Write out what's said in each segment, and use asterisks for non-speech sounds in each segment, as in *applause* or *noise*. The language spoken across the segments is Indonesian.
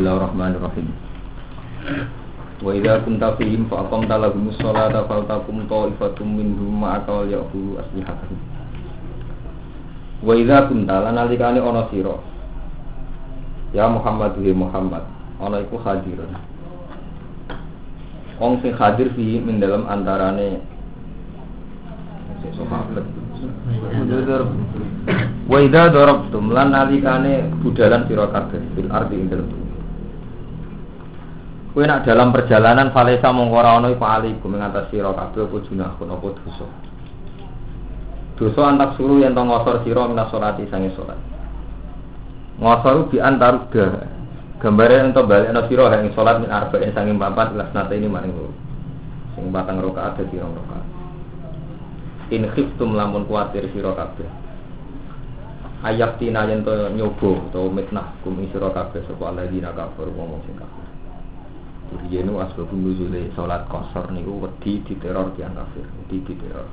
Bismillahirrahmanirrahim. Wa idza kunta fihim fa aqamta lahumus sholata faltaqum ta'ifatum minhum ma'aka wal ya'khudhu aslihatahum. Wa idza kunta lan ana sira. Ya Muhammad wa Muhammad, ana iku hadirun. Wong sing hadir fi min dalam antarane sahabat. Wa idza darabtum lan nalikane budalan sira kabeh fil ardi ing dalem Kowe nak dalam perjalanan falesa mung ora ana iku alikum ing atas sira kabeh apa junahun apa dosa. Dosa antak suruh yen to ngosor sira minas salati sange salat. Ngosor bi antaruda. Gambare ento balekno sira ing salat min arba'in sange papat las nate ini maring loro. Sing batang rakaat dadi rong rakaat. In khiftum lamun kuatir sira kabeh ayak tina yen to nyoba utawa mitnah kum isra kabeh sapa alladzina kafir wong sing kafir. Duriyene asbabun nuzule salat qasar niku wedi diteror tiyang kafir, wedi diteror.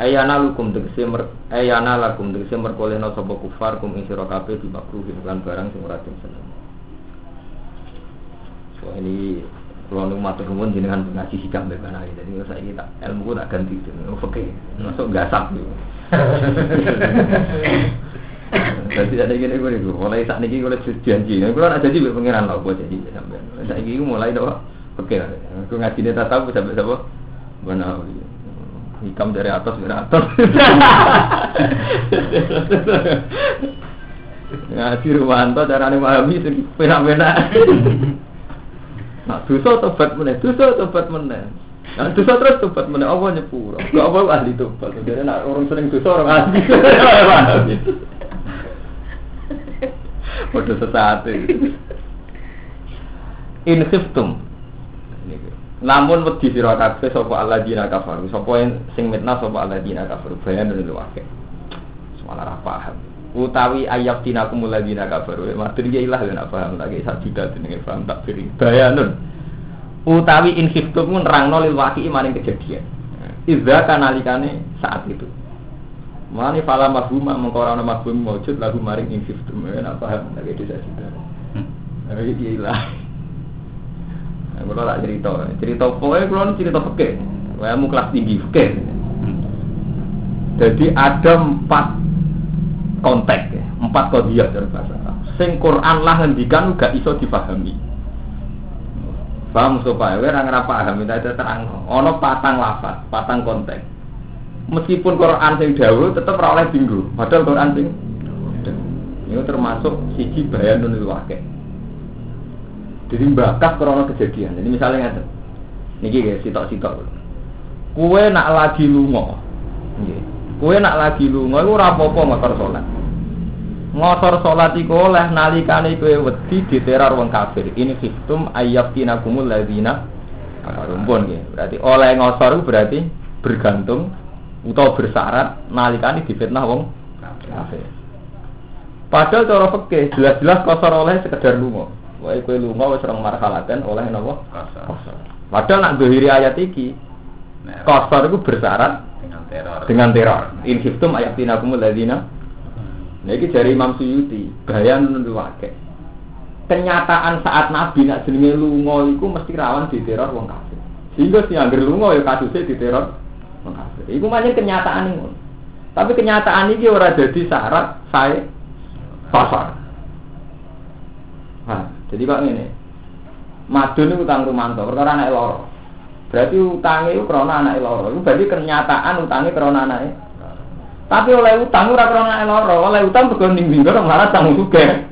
Ayana lukum tegese mer ayana lakum tegese merkolehno sapa kufar kum isra kabeh di makruhin lan barang sing ora seneng. So ini kalau nu matur nuwun jenengan ngaji hikam mbek ana jadi saya tak ilmu tak ganti itu oke masuk gasak gitu *laughs* jadi ada gini gue nih, mulai saat ini gue janji, gue kan janji gue pengiran lah buat janji sampai. Saat ini gue mulai doa, oke lah, gue ngaji dia tak tahu sampai siapa, mana hikam dari atas dari atas. *laughs* Ngaji Rumanto cara nih memahami itu pena-pena. Nah, dosa tobat meneh, dosa tobat meneh. Nah, dosa terus tobat meneh, Allah nyepuro. Gak apa ahli tobat. Jadi nak orang sering dosa orang ahli. *laughs* Waduh sesaat In khiftum. Namun wedi sira kabeh sapa alladzina kafaru, sapa sing mitnah sapa alladzina kafaru bayan lho akeh. Semalah ra paham. Utawi ayat tinakum alladzina kafaru. Matur iki ilah nek paham lagi sak juta jenenge paham tak beri. Bayanun. Utawi in khiftum nerangno lil waqi maring kejadian. Idza kanalikane saat itu. Mani fala mafhuma mengkora ana mafhum maujud lagu maring ing siftum ya nak paham lagi desa sida. Tapi iki ilah. Nah, kalau tak cerita, cerita pokoknya kalau cerita fikih, saya mau kelas tinggi fikih. Jadi ada empat konteks, ya, empat kodiah dari bahasa Arab. Sing Quran lah ngendikan gak iso dipahami. Paham supaya orang ora paham, minta terang. Ono patang lafaz, patang konteks meskipun Quran sing dawuh tetap ora oleh dinggo. Padahal Quran sing ini termasuk siji bayanun lil wakil. Jadi bakas krono kejadian. Ini misalnya ngaten. Niki guys, sitok-sitok. Kue nak lagi. Nggih. Kue nak lagi lunga iku ora apa-apa ngotor salat. Ngotor iku oleh nalikane kowe wedi diteror wong kafir. Ini fitum ayyakinakumul ladzina rumpun nggih. Berarti oleh ngosor berarti bergantung utawa bersyarat nalikani difitnah wong kafir. Padahal cara fikih jelas-jelas kosor oleh sekedar lunga. Wae kowe lunga wis rong marhalaten oleh napa? Kosor. Padahal nak dohiri ayat iki kosor itu bersyarat dengan teror. Dengan teror. In hiftum ayatinakumul ladina. Nah iki dari Imam Suyuti, bayan nuwake. Kenyataan saat Nabi nak jenenge lunga iku mesti rawan diteror wong kafir. Sehingga si angger lunga ya kasusnya diteror mengkafir. Iku makanya kenyataan ini. Tapi kenyataan ini ora jadi syarat saya pasar. Nah, jadi kok ini, madun itu utang rumanto, perkara anak loro. Berarti utangnya itu karena anak loro. Itu berarti kenyataan utangnya karena anaknya. Tapi oleh utang ora karena anak loro, oleh utang bukan ning orang malah tanggung juga.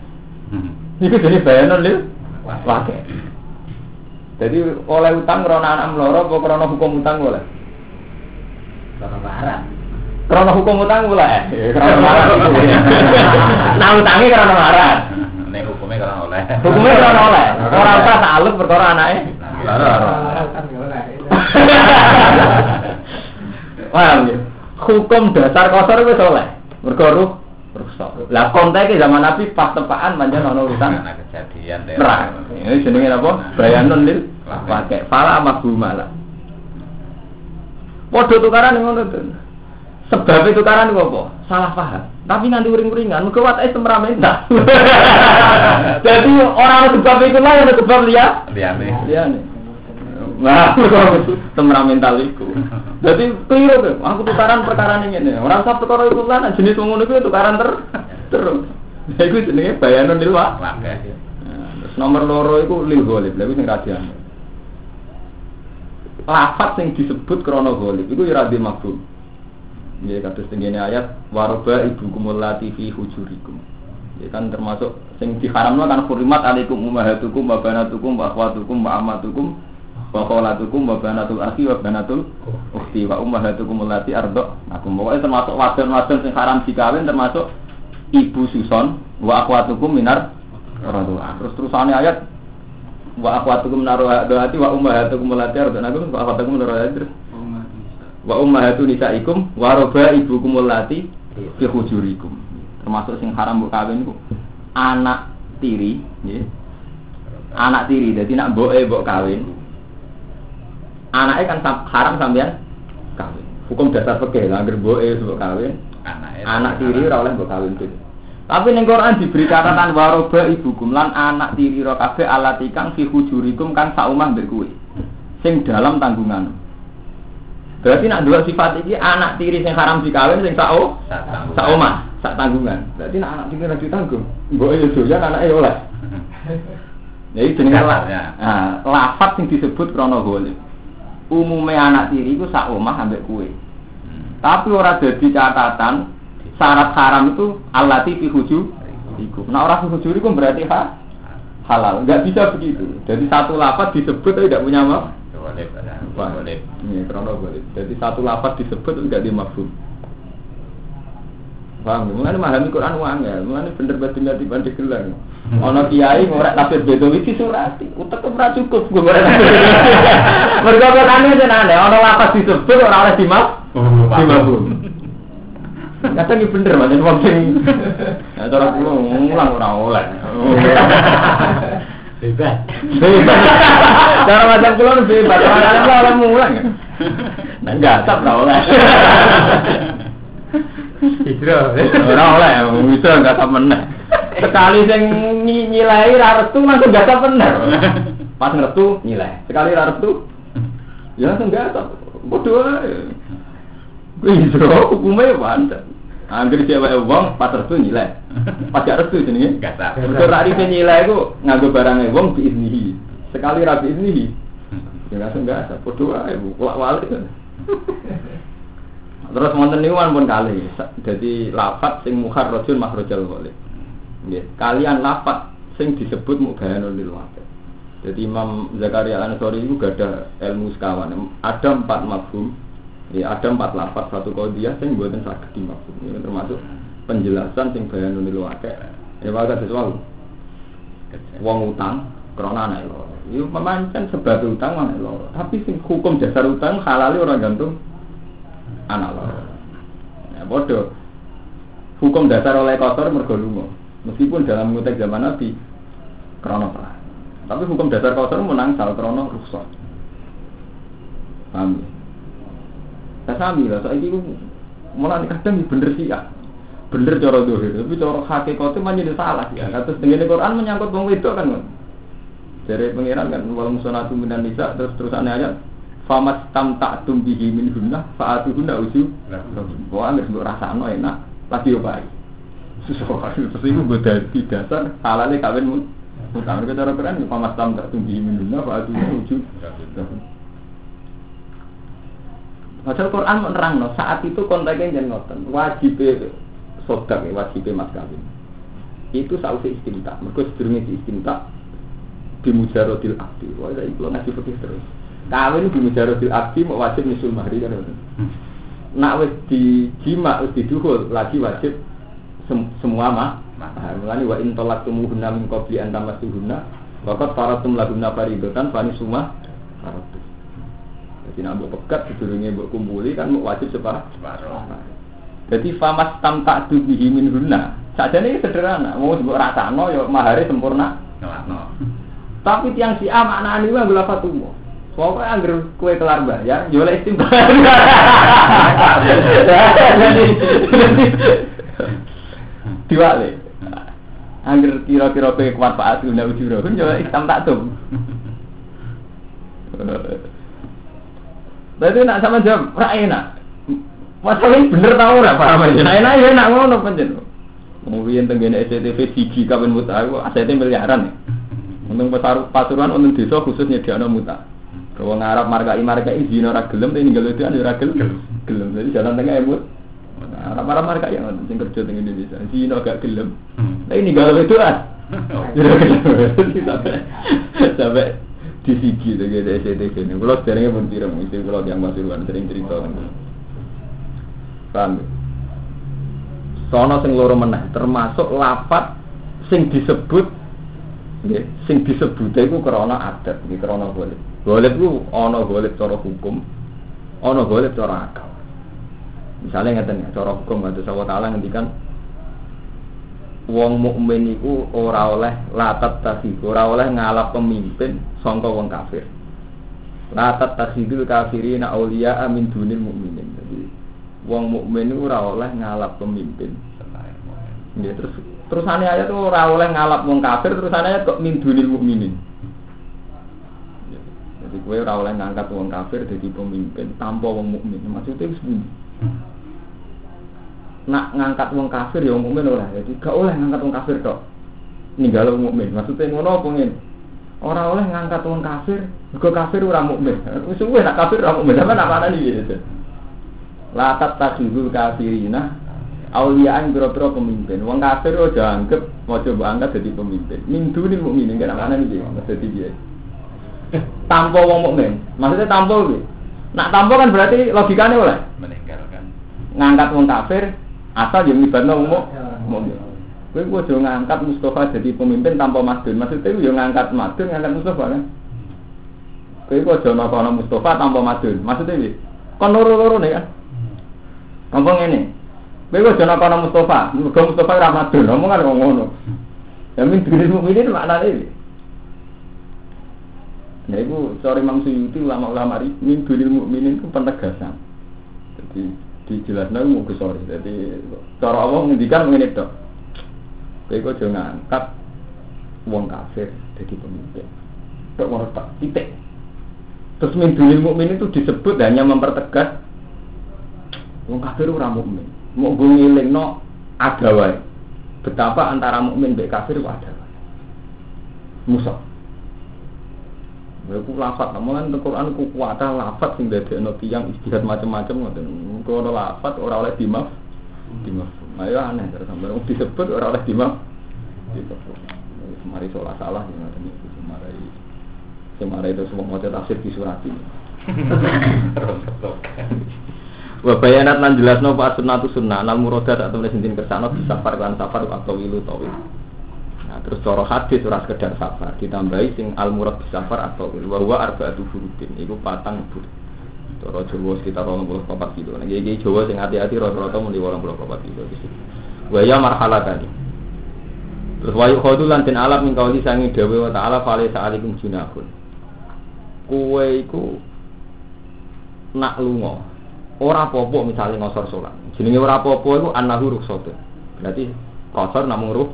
Itu jadi bayanan lho. Wae. Jadi oleh utang karena anak loro, apa karena hukum utang boleh? Karena marah. Karena hukum utang mulai. Karena marah. Nah utangnya karena marah. Nek hukumnya karena oleh. Hukumnya karena oleh. Orang usah takluk perkara anaknya. Paham ya? Hukum dasar kosor itu oleh. Berkorup rusak. Lah konteksnya zaman Nabi pas tepaan manjan ono urusan. Karena kejadian. Ini jenenge apa? Bayanun lil pakai fala mabhuma Padha tukaran ngono to. Sebab itu tukaran itu apa? Salah paham. Tapi nganti uring-uringan, mergo watake temperamental. *laughs* Jadi orang sebab itu lah yang sebab lihat. Liyane. Iya nih. Nah, *laughs* temperamental itu. Jadi keliru kan? Aku tukaran perkara ini ini. Orang usah perkara itu lah, nah, jenis ngono itu tukaran ter terus. Ya itu jenenge bayanan di luar. Nah, Terus nomor loro itu lil golib, lha iku sing. Lafat sing disebut krana golib iku ya radi mafhum. Ya kados tengene ayat waroba ibukum allati fi hujurikum. Ya kan termasuk sing diharamno kan hurimat alaikum ummahatukum wa banatukum wa akhwatukum wa amatukum wa kholatukum wa banatul akhi ardo. Aku pokoknya termasuk wadon-wadon sing haram dikawin termasuk ibu suson wa akhwatukum minar. Terus terusannya ayat wa akhwatukum radua wa ummahatukum allati ardo. Aku wa akhwatukum radua terus wa ummahatu nisaikum wa roba ibukum allati fi hujurikum. Termasuk sing haram mbok kawin ku anak tiri, nggih. Anak tiri, jadi nak mboke mbok kawin. Anaknya kan haram sampean kawin. Hukum dasar fikih lah anggere mboke mbok kawin, anak tiri ora oleh mbok kawin tuh. Tapi ning Quran diberi catatan waroba ibukum lan anak tiri ro kabeh alati kang fi hujurikum kang saumah mbek kowe. Sing dalam tanggungan. Berarti nak dua sifat iki anak tiri sing haram dikawin sing sao tanggungan. sak tanggungan. Berarti nak anak tiri ora ditanggung. Mbok yo doyan anake oleh. Ya iki jenenge la- Kasarnya. Nah, lafat sing disebut krana golib. Umume anak tiri iku sak omah ambek kowe. Hmm. Tapi ora dadi catatan syarat haram itu alati fi hujur iku. Nah orang fi hujur iku berarti ha? halal. Enggak bisa begitu. Jadi satu lafaz disebut tapi tidak punya mak. Boleh, Wah, boleh. Ini krono boleh. Jadi satu lafaz disebut itu tidak dimafhum. Paham? Mulane memahami Quran uang ya. Mulane bener betul nggak tiba digelar. Ono kiai ngorek tafsir bedowi di surati. Utek ora cukup gue ngorek tafsir bedowi. *laughs* Mergo itu aneh. Ono lafaz disebut ora oleh dimaf. Dimafhum. Kadang ini bener mas, wong sing ya cara kula ngulang ora oleh. *laughs* Bebas. Bebas. Cara macam kula bebas, ora oleh oleh mulang. Nah enggak tak ora oleh. Hidro. Ora oleh, bisa enggak tak meneh. Sekali sing nyi- nyilai ra restu langsung enggak tak bener. Pas ngertu nyilai. Sekali ra restu ya langsung enggak tak. Bodoh Bisa hukumnya wajar. Angger cewek wong pas restu nyilai. Pas gak restu jenenge. Gasak. Mergo rak ripe nyilai ku nganggo barange wong. Sekali ra biiznihi. Ya langsung enggak ada. Bodoh ae, bolak balik. Terus wonten niku pun kali. Jadi lafat sing mukharrajun makhrajal ghalib. Nggih, kalian lafat sing disebut mubayanul lil waqi'. Jadi Imam Zakaria Al-Ansari itu gak ada ilmu sekawan. Ada empat mafhum, ya ada empat lafat satu kodiyah sing buatan sakit di mafhum. Ini termasuk penjelasan sing bayanul lil waqi'. Ya wae sesuatu. Wong utang krana anak loro. Iku pemancen sebab utang anak loro. Tapi sing hukum dasar utang halal ora gantung anak loro. Ya bodoh. Hukum dasar oleh kotor mergo lunga. Meskipun dalam konteks zaman Nabi krana perang. Tapi hukum dasar kotor menang sal krana rusak. Paham? ya? Saya sami lah, saya itu malah kadang bener sih ya. Bener cara dohir, tapi cara hakikatnya manjadi salah ya. Dengan Quran menyangkut wong wedok kan. Dari pengiran kan wal musonatu minan nisa terus terusannya ayat famat tam tak tumbihi min hunna faatu hunna uju wah nggak sebut rasano enak. Lagi opai sesuatu terus itu gue dari dasar halalnya kawin mun utang kita cara keren famat tam tak tumbihi min hunna faatu hunna Padahal Quran menerang no, saat itu konteksnya jangan ngoten wajib sodak wajib mas kawin. Itu sausi istinta mereka sedurungnya di istinta bimujarodil akdi wah saya itu ngaji fikih terus. Kawin bimujarodil akdi mau wajib nyusul mahri kan nak wis di jima wis diduhul lagi wajib sem- semua mah nah, wa in talaqtumuhunna min qabli an tamassuhunna waqad faratum lahunna semua faratum jadi nak mbok pegat sedurunge mbok kumpuli kan mau wajib sepah Separuh. jadi famas tam tak bihi min hunna saja ini sederhana mau sebut rasano ya mahari sempurna Ngelakno. tapi tiang si A makna ini gula fatumo. Pokoknya anggar kue kelar bayar, jual istimewa. *laughs* Diwale. Angger kira-kira kowe kuat Pak Asu nek ujuro, kan jual istam tak. *laughs* Berarti nak sama jawab, ra enak. Masalah bener tau ora Pak Rahman? Nah, enak ya enak ngono pancen. Mungkin tenggene SCTV siji kawin muta, asetnya miliaran ya. Untung pasuruan untung desa khusus nyediakno muta. Kalau ngarap markai markai izin ora gelem, tapi ninggal itu ora gelem. Gelem. Jadi jalan tengah emut. Arab Arab markai yang sing kerja teng Indonesia. Zino gak gelem. Tapi ninggal itu ah. Sampai di sigi tuh gitu SCTV ini. Kalau sebenarnya pun pirang, itu kalau yang pasuruan sering cerita kan. Paham? Sono sing loro meneh, termasuk lapat sing disebut sing disebut iku krana adat, nggih krana golek. Golek ku ana golek cara hukum, ana golek cara akal. Misalnya ngeten ya, cara hukum Allah SWT taala ngendikan wong mukmin iku ora oleh latat tasih, ora oleh ngalap pemimpin sangka wong kafir. Latat tasihul kafirina auliya min dunil mukminin. Jadi wong mukmin iku ora oleh ngalap pemimpin. Ya, terus terusane ayat tuh ora oleh ngalap wong kafir, terusane ayat kok min dunil mukminin. Jadi kowe ora oleh ngangkat wong kafir jadi pemimpin tanpa wong mukmin. Maksudnya pundi? Nak ngangkat wong kafir ya mukmin ora. Jadi gak oleh ngangkat wong kafir tok. Ninggal wong mukmin. Maksudnya ngono apa ngene? Ora oleh ngangkat wong kafir, mergo kafir ora mukmin. Wis suwe nak kafir ora mukmin, sampe nak mana iki? La tattakhidul kafirina awliyaan biro-biro pemimpin. Wong kafir aja anggap mau coba angkat jadi pemimpin. Min duni mukminin kan mana nih maksudnya dia. Tanpa wong mukmin. Maksudnya tanpa gitu. Nak tanpa kan berarti logikanya oleh meninggalkan ngangkat wong kafir asal yang muk- mukmin. Kowe kok aja ngangkat Mustafa jadi pemimpin tanpa Madun. Maksudnya yo ngangkat Madun ngangkat Mustafa kan. Kowe kok aja nokono Mustafa tanpa Madun. Maksudnya piye? Kon loro-loro nih kan. Ngomong ngene. Kowe aja nokono Mustafa. Muga Mustafa ora Madun. Ngomong kan kok ngono. Ya min diri mukminin maknane piye? Nah itu sorry Imam Suyuti ulama-ulama ini min diri mukminin itu penegasan. Jadi dijelaskan mau ke sorry. Jadi cara Allah ngendikan mengenai itu. Kowe kok aja ngangkat wong kafir jadi pemimpin. Tok ngono tak titik. Terus min diri mukmin itu disebut hanya mempertegas wong kafir ora mukmin. Mau ngelingno ada wae. Betapa antara mukmin dan kafir ada wae. Musuh. Iku lafat, namun kan Quran ku kuwata lafat sing dadekno tiyang istihad macam-macam ngoten. Ora lafat ora oleh dimaf. Dimaf. Ayo aneh terus wong disebut ora oleh dimaf. Disebut. Mari salah salah ngoten iki semari. Semari itu semua mau tafsir di surat ini. *laughs* Wa bayanat lan jelasno fa sunnatu sunnah nal muradat atau nek sinten kersano bisa lan safar atau wilu tawil. Terus cara hadis ora sekedar safar, ditambahi sing al murad safar atau. Wa huwa arba'atu furudin, iku patang bur. Cara Jawa sekitar 24 kilo. Nah, iki Jawa sing hati-hati rata-rata muni 24 kilo sini. Wa ya marhalatani. Terus wa yukhadu lan den alam min kauli sangi dawe wa ta'ala fa alaysa alaikum junahun. Kuwe iku nak lunga ora apa-apa misalnya ngosor sholat. Jenenge ora apa-apa iku annahu rukhsatun. Berarti kosor namung ruh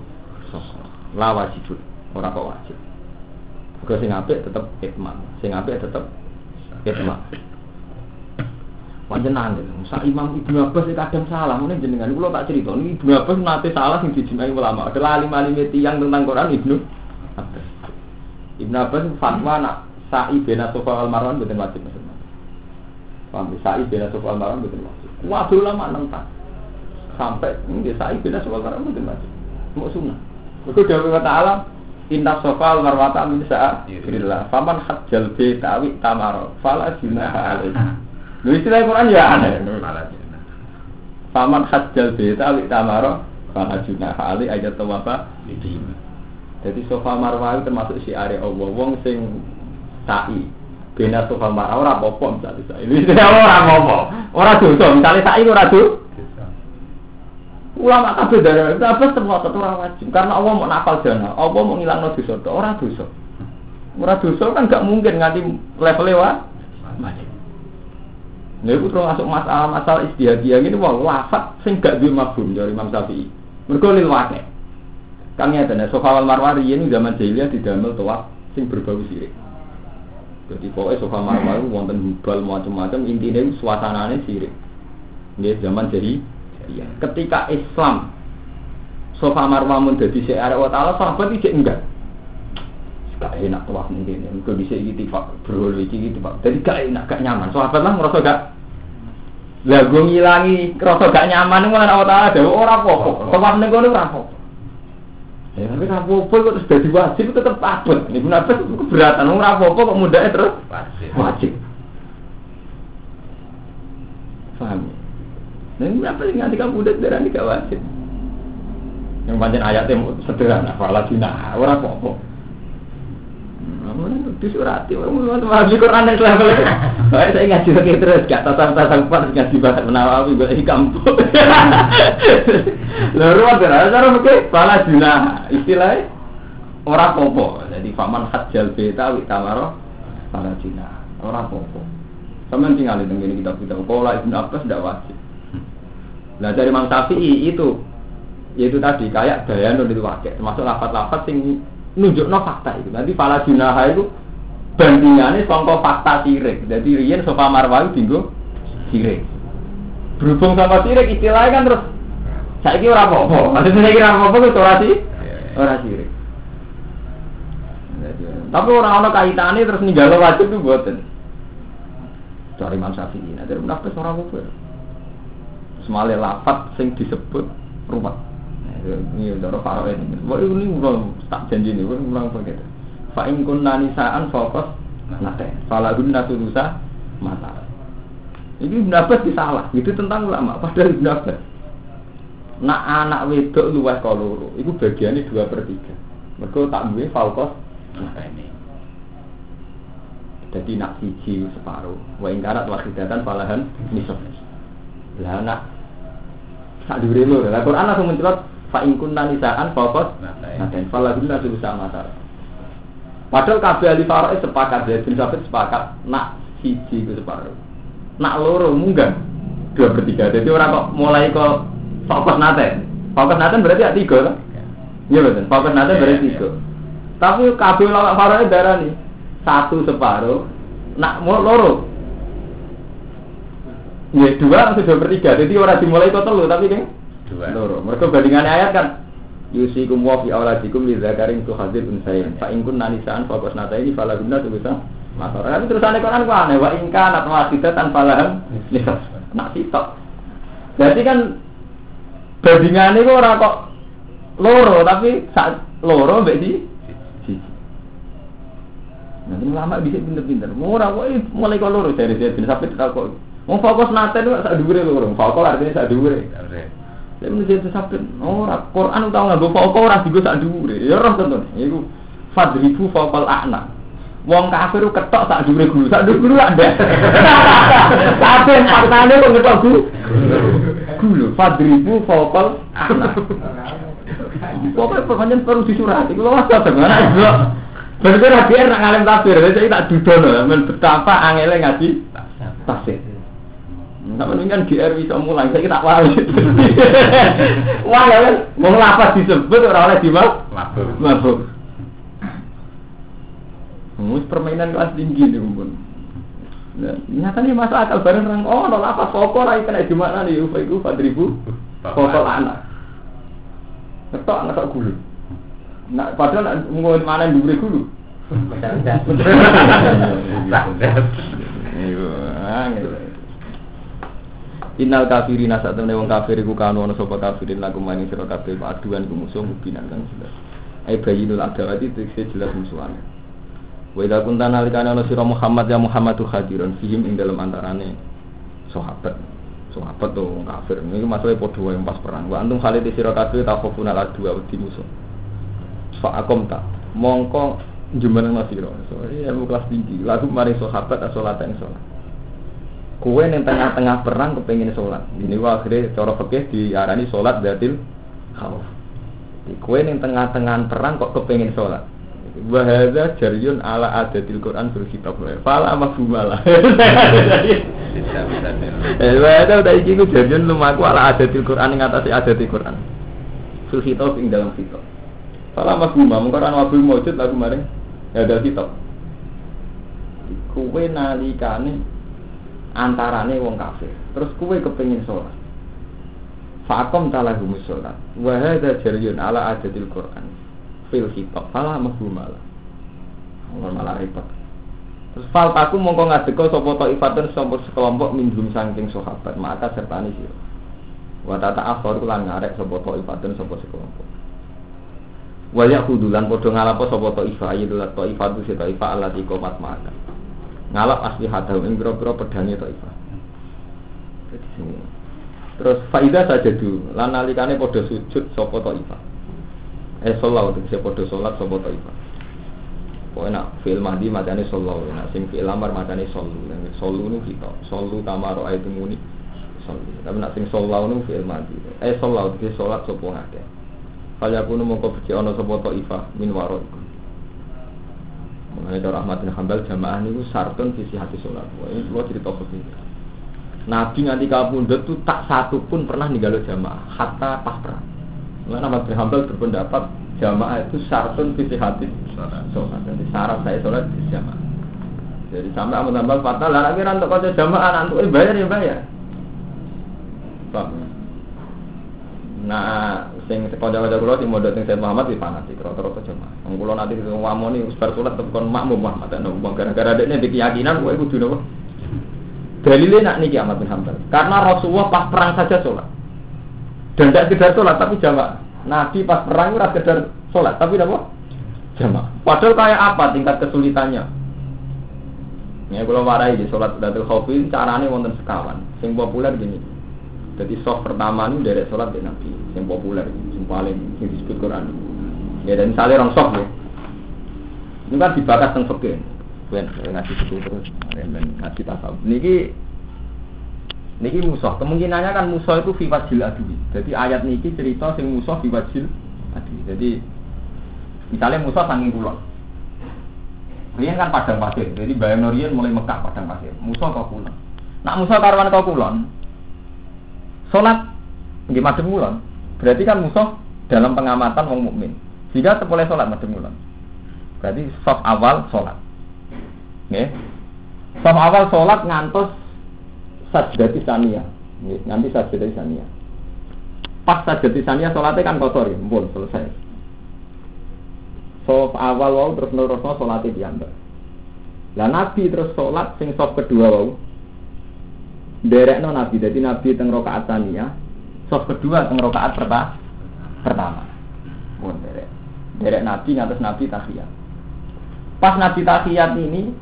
la wajibun, ora kok wajib. Mergo sing apik tetep itman, sing apik tetep itman. Panjenengan, sak Imam Ibnu Abbas kadang salah, ngene jenengan kula tak cerita, ini Ibnu Abbas nate salah sing dijimai ulama. Ada alim-alim tiyang tentang Quran Ibnu Abbas. Ibnu Abbas fatwa nak sa'i bena sofa al marwan mboten wajib maksudnya. Paham? Sa'i bena sofa al marwan mboten wajib. Waduh ulama nentang. Sampai ini sa'i bena sofa al marwan mboten wajib. Mau sunnah. Itu dari kata alam Inna sofa al marwata min sa'a Billah Faman hajjal bi ta'wi tamaro Fala junaha alaih Lu istilah Quran ya aneh. Faman hajjal bi ta'wi tamaro Fala junaha alaih Ayat tawaba. Itu. Jadi sofa marwah itu termasuk si area Allah. Wong sing sa'i Bena sofa marwah Ora apa-apa misalnya. Sa'i Lu istilah orang apa Orang dosa. Misalnya sa'i ora dosa Ulama kabeh dari Abbas semua orang wajib karena Allah mau nafal jana, Allah mau ngilang no dosa, orang dosa. Ora dosa kan gak mungkin nganti level lewat wajib. Nah, itu termasuk masalah-masalah istihadiyah ini wong lafat sing gak duwe dari Imam Syafi'i. Mergo lil wakil. Kang ngeten, wal marwari ini zaman jahiliyah didamel tawaf sing berbau sirik. Jadi pokoknya sofa marwari wonten hubal macam-macam intinya suasananya sirik. Nggih zaman jahiliyah. Ketika Islam sofa marwah mun dadi sik arek wa taala sahabat iki enggak. Gak enak ning kene. Mergo bisa iki tifak bro iki tifak. Jadi gak enak, gak nyaman. Sahabat lah ngerasa gak lah gue ngilangi rasa gak nyaman itu Allah ada orang apa-apa Tawaf ning kono ora apa Ya tapi ora apa-apa kok terus dadi wajib tetep abot. Niku nafas keberatan ora apa-apa kok mudake terus Wajib. wajib. Paham? ya? Nah, ini apa yang nanti kamu udah darah gak wajib? Yang panjang ayatnya sederhana, fala junah, ora apa-apa. Disurati, orang mau Quran yang level. Saya *laughs* saya ngaji lagi terus, gak tatap tatap pas ngaji banget menawawi gue di kampung. *laughs* Lalu ada cara mungkin fala junah, istilahnya ora popo. Jadi faman hajjal beta wik tamaro fala junah, ora popo. Sama tinggal di tengene kitab kitab. Kalau ibn Abbas tidak wajib. Nah dari Imam Syafi'i itu yaitu tadi kayak bayanun itu wakil. Termasuk lafat-lafat sing nunjukno fakta itu. Nanti fala junaha itu bandingannya songko fakta sirik. Jadi riyen sofa marwahi dinggo sirik. Berhubung sama sirik istilahnya kan terus saya kira apa-apa. *laughs* Maksudnya saya kira apa-apa itu ora sih ora sirik. Tapi orang-orang kaitannya terus ninggalo wajib itu buatan cari Imam Syafi'i. Nah dari menafis orang apa semale lafat sing disebut rumah ini cara faro ini. Wah ini ulang tak janji ini ulang begitu fa in kunna nisaan fokus nate falahun natulusa mata ini Abbas disalah. Itu tentang ulama padahal Abbas. Nak anak wedok luwes koloro itu bagiannya dua per tiga. Mereka tak duwe fokus nah ini. Jadi nak siji separuh. Wa ingkarat wakidatan falahan nisab. Lah nak sak dure lho lah Quran langsung mencelot fa in kunna nisaan faqat nah dan falahunna sulusa matar padahal kabeh ahli faraid sepakat ya bin Sabit sepakat nak siji itu separuh. Nak loro munggah. Dua per tiga jadi orang kok mulai kok fokus nate fokus nate berarti ya tiga kan? Iya. Betul. Fokus nate berarti tiga. Tapi kabeh ulama faraid darah nih satu separuh nak mau loro Ya dua langsung dua per tiga, jadi orang dimulai kok telu tapi kan Dua. loro. Mereka bandingannya ayat kan Yusikum wa fi awladikum li dzakarin tu hadir unsayin. Fa in kunna nisaan fa qasnata ini fala guna tu bisa. Masalah tapi terusane Quran ku aneh wa in kana tan falaham nisab. Nak sitok. Jadi kan bandingannya kok ora kok loro tapi saat loro mbek di. Nanti lama bisa pinter-pinter. Mau ora kok eh, mulai kok loro dari bin sampai tak kok. Mau fokus nate itu sak dhuwure loro. Fokus artinya sak dhuwure. Saya menurut saya sabda, ora Quran nggak bawa fokus ora digo sak dhuwure. Ya roh tentu. Iku fadribu faqal a'na. Wong kafir ketok sak dhuwure guru, sak dhuwure guru ada. *laughs* Kabeh partane kok ngetok guru. Guru fadribu faqal a'na. Pokoknya pertanyaan perlu disurati. Kalau wasa dengan itu. Berarti rakyat nak ngalim tafsir, saya tak dudono, men betapa angele ngaji tafsir. Sama ini kan GR bisa mulai, saya tak wali. *laughs* Wah ya kan, mau lapas disebut orang oleh dimal, Mabuk. mabuk. Mus permainan kelas tinggi nih kumpul. Nah, nyatanya masuk akal bareng orang oh no lapas pokok lagi kena di mana nih ufa itu fadribu pokok anak. Ngetok ngetok gulu. Nah, padahal nak ngomongin mana yang diberi gulu. *laughs* Iya, angel. Innal kafirin sak temene wong kafir iku kanu ana sapa kafirin lagu mani sira kabeh aduan iku musuh mubinan kan jelas. Ai bayinul adawati itu jelas musuhane. Wa idza kunta nalikane ana sira Muhammad ya Muhammadu hadiran fihim ing dalam antarane sahabat. Sahabat tuh wong kafir. Ini masalah padha wae pas perang. Wa antum khalid sira kabeh takhofuna adu wedi musuh. Fa akom tak mongko jumeneng sira. So, ilmu kelas tinggi. Lagu mari sahabat salat yang salat. Kue yang tengah-tengah perang kepengen sholat. Ini wah akhirnya cara fikih diarani sholat datil khauf. Kue yang tengah-tengah perang kok kepengen sholat. Wa hadza jaryun ala adatil Quran fil kitab. Fala mafhumalah. *laughs* Bisa bisa. Eh, wa hadza udah iki ku jaryun lumaku ala adatil Quran ing atase adatil Quran. Fil kitab ing dalam kitab. Fala mafhumah mung Quran wa mawjud lagu maring hadal kitab. Kuwe nalikane antarane wong kafir. Terus kuwe kepengin sholat. Fakom talahum sholat. Wa hadza jaryun ala adatil Quran. Fil khitab. Fala mafhumalah Allah malah repot. Terus fal taku mongko ngadeka sapa taifatun sapa sekelompok minhum saking sahabat maka sertani sira. Wa tata akhir lan ngarek sapa taifatun sapa sekelompok. Wa yahudulan padha ngalapo sapa taifah ayyul taifatu si taifah allati qomat maka ngalap asli hadau ing pira-pira pedange taifah. Jadi sini. Terus faidah saja dulu lan nalikane padha sujud sapa taifah. Eh sholat itu bisa podo sholat sopo taifah. Pokoknya nak fi'il mahdi macane sholat nak sing fi'il amar macane solu dan solu nu kita solu kamaro itu muni solu tapi nak sing sholat nu fi'il mahdi. Eh sholat itu sholat sopo ngake kaya kuno mongko beci ono sopo taifah min waro Mengenai cara Ahmad bin Hambal jamaah ini sartun sisi hati sholat. Wah ini lo cerita begini. Nabi nganti kabundut tuh tak satu pun pernah ninggalo jamaah, hatta pas perang. Nah, Ahmad bin Hambal berpendapat jamaah itu syaratun visi hati sholat. Jadi syarat saya sholat di jamaah. Jadi sampai Ahmad bin Hambal fatal, lah akhirnya untuk kau jamaah, nanti bayar ya bayar. Paham? Nah, sing kanca-kanca kula sing mondok sing Said Muhammad di fanatik rata-rata jamaah. Wong kula nanti ngomoni bar salat tekan makmum Muhammad ana wong gara-gara dekne di keyakinan kowe kudu napa? Dalilnya nak niki Ahmad bin Hambal. Karena Rasulullah pas perang saja sholat. Dan tidak sekedar sholat tapi jamaah. Nabi pas perang itu sekedar sholat tapi apa? Jamaah. Padahal kayak apa tingkat kesulitannya? Ya kalau warai di sholat datul khawfi caranya wonten sekawan. Sing populer gini. Jadi soft pertama dari sholat di Nabi. Yang populer, yang paling yang disebut Quran. Ya dan misalnya orang soft ya. Ini kan dibakas tentang fikih. Ben ngaji itu terus, ben ngaji tasawuf. Niki Niki musuh, kemungkinannya kan musuh itu fi wajil adui. Jadi ayat niki cerita sing musuh fi wajil adui. Jadi misalnya musuh sanging kulon. Rian kan padang pasir, jadi bayang Norian mulai Mekah padang pasir. Musuh kau kulon. Nak musuh karuan kau kulon, sholat di madem kulon. Berarti kan musuh dalam pengamatan wong mukmin. Jika boleh sholat madem kulon. Berarti soft awal sholat. Nggih. Soft awal sholat ngantos sajdati saniyah. Nggih, Nanti sajdati saniyah. Pas sajdati saniyah sholatnya kan kotor ya, pun selesai. Sof awal wau terus nerusno sholatnya diambil. Lah Nabi terus sholat sing sof kedua wau. Derekno Nabi, jadi Nabi teng rokaat saniyah. Sof kedua teng rokaat perta pertama. Pun derek. Derek Nabi ngatas Nabi tahiyat. Pas Nabi tahiyat ini,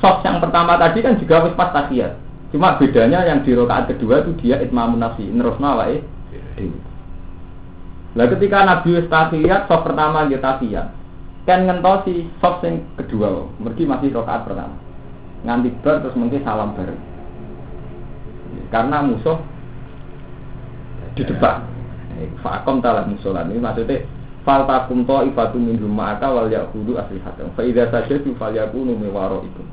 sof yang pertama tadi kan juga wis pas tahiyat. Cuma bedanya yang di rokaat kedua itu dia itmamun nafsi, nerusno awake dhewe. Lah ketika Nabi wis tahiyat, sof pertama dia tahiyat. Kan ngentosi sof sing kedua, mergi masih rokaat pertama. Nganti bar terus mungkin salam bareng. Karena musuh di depan. Fakom talah musolan ini maksudnya fal takum to ifatu min ma'aka wal yahudu asli hatam. Fa idza sajadu fal yakunu mi waraikum.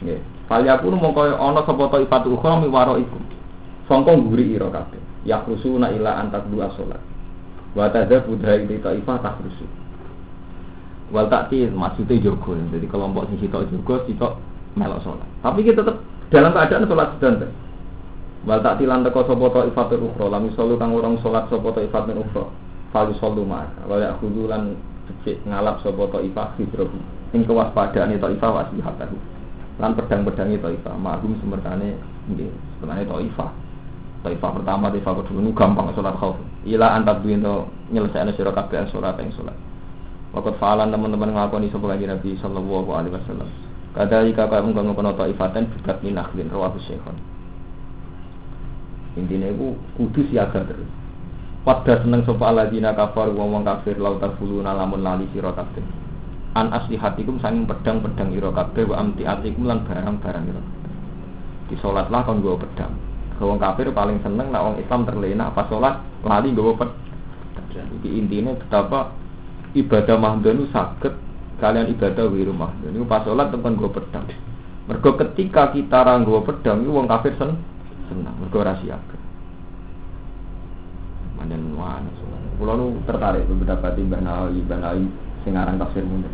Nggih. Fal yakunu mongko ana sapa to ifatu ukhra mi waraikum. Sangka ngguri ira kabeh. Yakrusuna ila antak dua salat. Wa tadza budaya ini taifah takrusu. Wal takti maksudnya jogo. Jadi kelompok sing sitok jogo, sitok melok sholat. Tapi kita tetap dalam keadaan sholat sedanten. Wal tak tilan teko sapa ta ifatul ukhra lam yusallu kang urang salat sapa ta ifatul ukhra. Fal yusallu ma'aka wa ya'khudhu lan ngalap sapa ta ifah hidrohu. Ing kewaspadaane ta ifah wasihatahu. Lan pedang-pedange ta ifah ma'hum semertane nggih sebenarnya ta ifah. Ta ifah pertama ta ifah kedua nu gampang salat khauf. Ila antab duwe to nyelesaikne sira kabeh salat ing salat. Waktu faalan teman-teman ngakoni sapa kanjeng Nabi sallallahu alaihi wasallam. Kadalika kaya mung ngono ta ifatan bidat minakhlin rawahu syekhon. Intinya itu kudu siaga terus. Pada seneng sopa aladina kafar wong kafir lautar fuluna lamun lali sira kabeh. An asli hatikum sanging pedang-pedang ira kabeh wa amti atikum lan barang-barang kabeh. Di salat lah kon nggawa pedang. Wong kafir paling seneng nek wong Islam terlena pas salat lali nggawa pedang. Iki intine betapa ibadah mahdhun itu saged kalian ibadah wiru mahdhun. Niku pas salat temen gue pedang. Mergo ketika kita ra nggo pedang wong kafir sen senang mergo ra siaga. Manjen wana Kulo nu tertarik beberapa Mbah Nawawi, Mbah Nawawi sing aran tafsir mundur.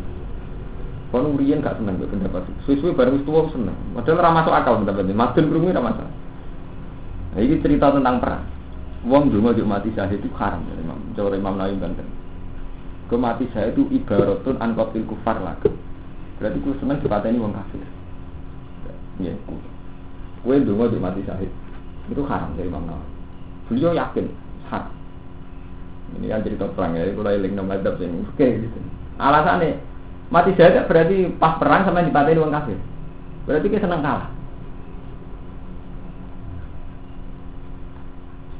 Kulo riyen gak seneng mbek pendapat. Suwe-suwe bareng wis tuwa seneng. Padahal ora masuk akal pendapat ini. Madun krungu ora masalah. Nah, ini cerita tentang perang. Wong dulu mau mati syahid itu haram dari Imam. Coba Imam Nawawi banten. Ke mati syahid itu ibaratun an qatil kufar lah. Berarti ku seneng dipateni wong kafir. Ya. Kue dulu mau mati syahid. Itu haram dari Imam Nawawi. Beliau yakin haram. Ini kan cerita perang ya, kalau eling nama adab sing oke gitu. Alasannya mati syahid berarti pas perang sama dipateni wong kafir. Berarti kita seneng kalah.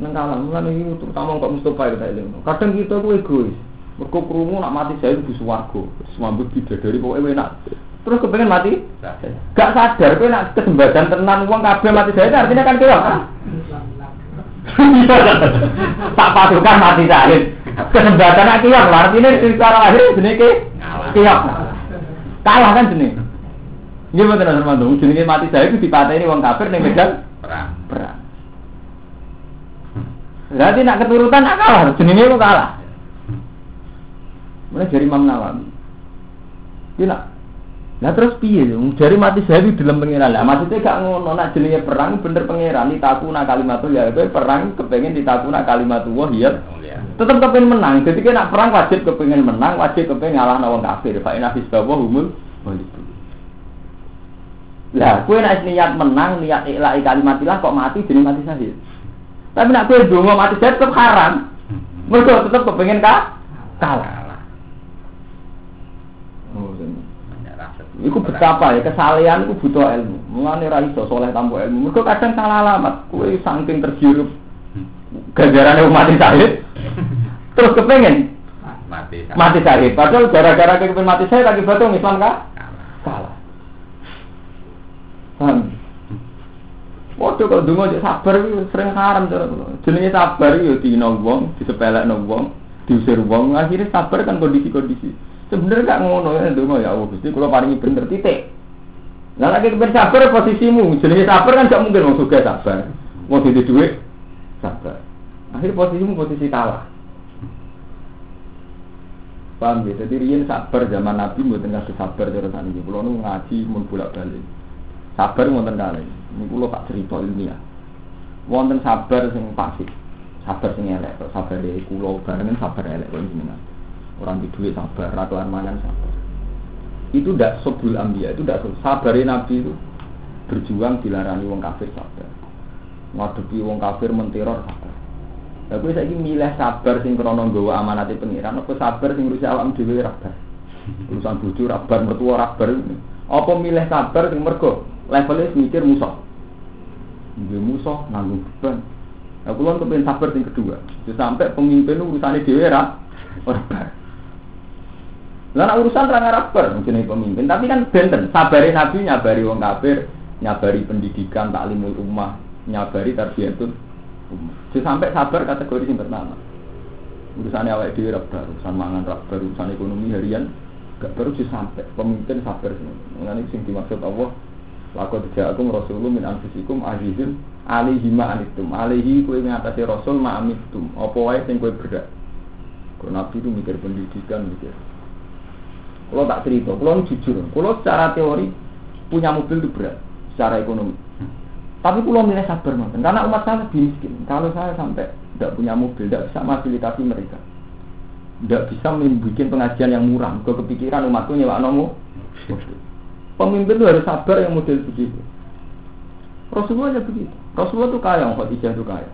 Seneng kalah, mulane ini terutama kok Mustafa itu eling. Kadang kita tuh egois. Krungu nak mati saya itu swarga. Semambut bidadari pokoke enak. Terus kepengen mati? Gak sadar kowe nak kesembadan tenan wong kabeh mati saya artinya kan kira. *laughs* tak patukan mati syahid. Kesempatan nak kiam, artinya secara lahir jenis ke kiam. Kalah kan jenis. Iya betul teman teman jenis mati syahid itu dipateni wong kafir nih medan Perang. perang. Berarti nak keturutan nak kalah, jenenge kok kalah. Mulai dari Imam Nawawi. Tidak. Nah terus piye? Dari mati saya di dalam pangeran. Lah maksudnya gak ngono nak jenenge perang bener pangeran ditakuna kalimatul ya kowe perang kepengen ditakuna kalimat wah iya. Mulia. Tetep kepengen menang. Jadi nak perang wajib kepengen menang, wajib kepengen ngalahno wong kafir. Fa inna hisbawa humul. Lah, kowe nek niat menang, niat ikhlas kalimatillah kok mati jadi mati syahid. Tapi nak kowe donga mati syahid tetep haram. Mergo tetep kepengen ka kalah. Kalah. Oh, ini. Banyak rasa. Iku betapa ya kesalehan iku butuh ilmu. Mulane ra iso soleh tanpa ilmu. Mergo kadang salah alamat. Kowe saking tergirup ganjarane mati syahid. Terus kepengen Mati. mati. Padahal gara-gara kepengen mati syahid lagi betul Islam kah? Salah. Paham? Waduh kalau dungo aja sabar itu sering haram. Jenenge sabar yo dino wong, disepelekno wong, diusir wong, akhirnya sabar kan kondisi-kondisi. Sebenarnya gak ngono ya dungo ya Allah Gusti kula paringi bener titik. Lah lagi kepen sabar posisimu, jenenge sabar kan gak mungkin wong sugih sabar. Wong duwe duit sabar. Akhirnya posisimu posisi kalah. Paham ya? Jadi riyen sabar zaman Nabi mboten kasih sabar cara saniki. Kula nu ngaji mun bolak-balik. Sabar wonten kalih. Niku kula tak cerita ilmiah. Wonten sabar sing pasif. Sabar sing elek, sabar e kula barengan sabar elek kok jenengan. Orang di duit sabar, ra kelar mangan sabar. Itu ndak sebul ambia, itu ndak sabar Nabi itu berjuang dilarani wong kafir sabar. Ngadepi wong kafir menteror sabar. Lah kowe saiki milih sabar sing krana nggawa amanate pengiran apa sabar sing ngurusi awakmu dhewe ra bar. Urusan bojo ra bar, mertua ra bar. Apa milih sabar sing mergo levelnya mikir musuh. Nggih musuh nanggung beban. Lah kula kepen sabar sing kedua. Sampai pemimpin urusane dhewe ra. Lah urusan ra bar jenenge pemimpin, tapi kan benten sabare nabi nyabari wong kafir, nyabari pendidikan taklimul ummah, nyabari tarbiyatun ummah. Sampai sabar kategori sing pertama. Urusannya awake dhewe ra urusan mangan ra urusan ekonomi harian gak baru sampai pemimpin sabar semua. Mengenai sing dimaksud Allah Laqad ja'akum rasulun min anfusikum azizun alaihi ma anittum. Alaihi kowe ngatasi rasul ma anittum. Apa wae sing kowe berat. Kalau Nabi itu mikir pendidikan, mikir. Kalau tak cerita, kalau jujur, kalau secara teori punya mobil itu berat, secara ekonomi. Tapi kalau milih sabar nonton, karena umat saya lebih miskin. Kalau saya sampai tidak punya mobil, tidak bisa fasilitasi mereka, tidak bisa membuat pengajian yang murah. Gue kepikiran umatku nyewa nomo. Pemimpin itu harus sabar yang model begitu. Rasulullah aja begitu. Rasulullah itu kaya, Khadijah itu kaya.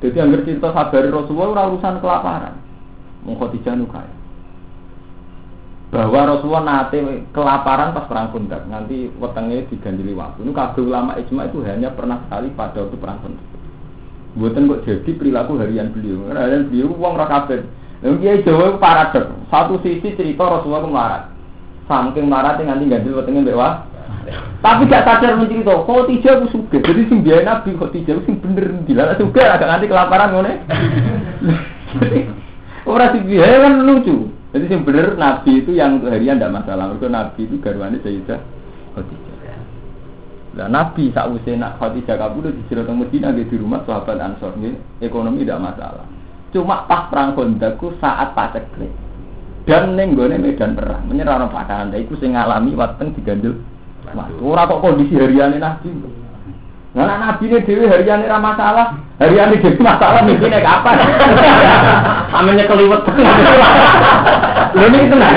Jadi yang cerita sabar Rasulullah urusan kelaparan. Khadijah itu kaya. Bahwa Rasulullah nate kelaparan pas perang Khandaq, nanti wetenge digandili waktu. Ini kabeh ulama ijma itu hanya pernah sekali pada waktu perang Khandaq. Buatan kok jadi perilaku harian beliau. Karena harian beliau uang rakabet. Lalu dia Jawa paradok. Satu sisi cerita Rasulullah kemarin. Saking maratnya nganti ganjil wetenge wah. Tapi gak sadar mencerita, kok tiga aku suka. Jadi sing biaya nabi kok tiga sing bener dilarang suka agak nganti kelaparan ngene. Orang sing biaya kan lucu. Jadi yang bener Nabi itu yang untuk harian tidak masalah. Mereka Nabi itu garwane Sayyidah Khadijah. Nah Nabi saat usia nak Khadijah kabur di Sirotong Medina di rumah sahabat Ansor ini ekonomi tidak masalah. Cuma pas perang Kondaku saat paceklik dan neng gue medan perang menyerang pakanan. Itu saya ngalami waktu digandel. Ora kok kondisi hariannya Nabi. Nah, nah nabi ini dewi harian ini masalah, harian ini dewi masalah mimpinya kapan? *laughs* Aminnya keliwet. *laughs* Lo ini tenang.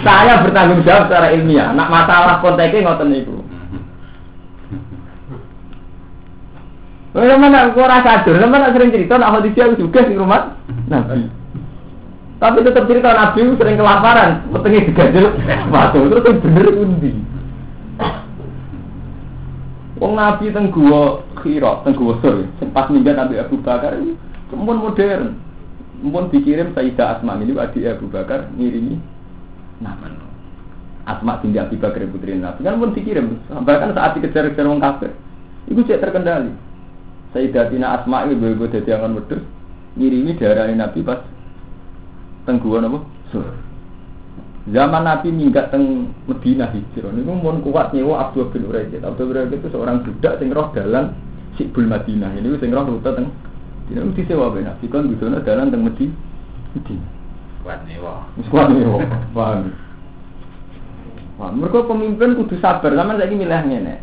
Saya bertanggung jawab secara ilmiah. Nak masalah konteksnya ngoten niku. Lama nak kau rasa sadar, lama nak sering cerita nak Khadijah juga di rumah Nabi. Tapi tetap cerita Nabi sering kelaparan, petengnya diganjel batu terus bener undi. Wong Nabi teng gua Khira, teng gua Sur, pas minggat Nabi Abu Bakar ini pun modern. Pun dikirim Sayyidah Asma ini adik Abu Bakar ngirimi nama. Asma binti Abu Bakar putri Nabi kan pun dikirim. Bahkan saat dikejar-kejar wong kafir, itu cek terkendali. Sayyidah Tina Asma ini ibu-ibu jadi angan wedus ngirimi darah Nabi pas teng gua napa? Sur. Zaman Nabi minggat teng Medina hijrah niku mun kuat nyewa Abdul bin Uraidin. Abdul bin itu seorang budak sing roh dalan Sikbul Madinah. Ini sing roh rute teng Dina mesti sewa ben Nabi kon busana dalan teng Medina. Medina. Kuat nyewa. Kuat nyewa. Paham. Wah, mereka pemimpin kudu sabar, sama saya milih ngene.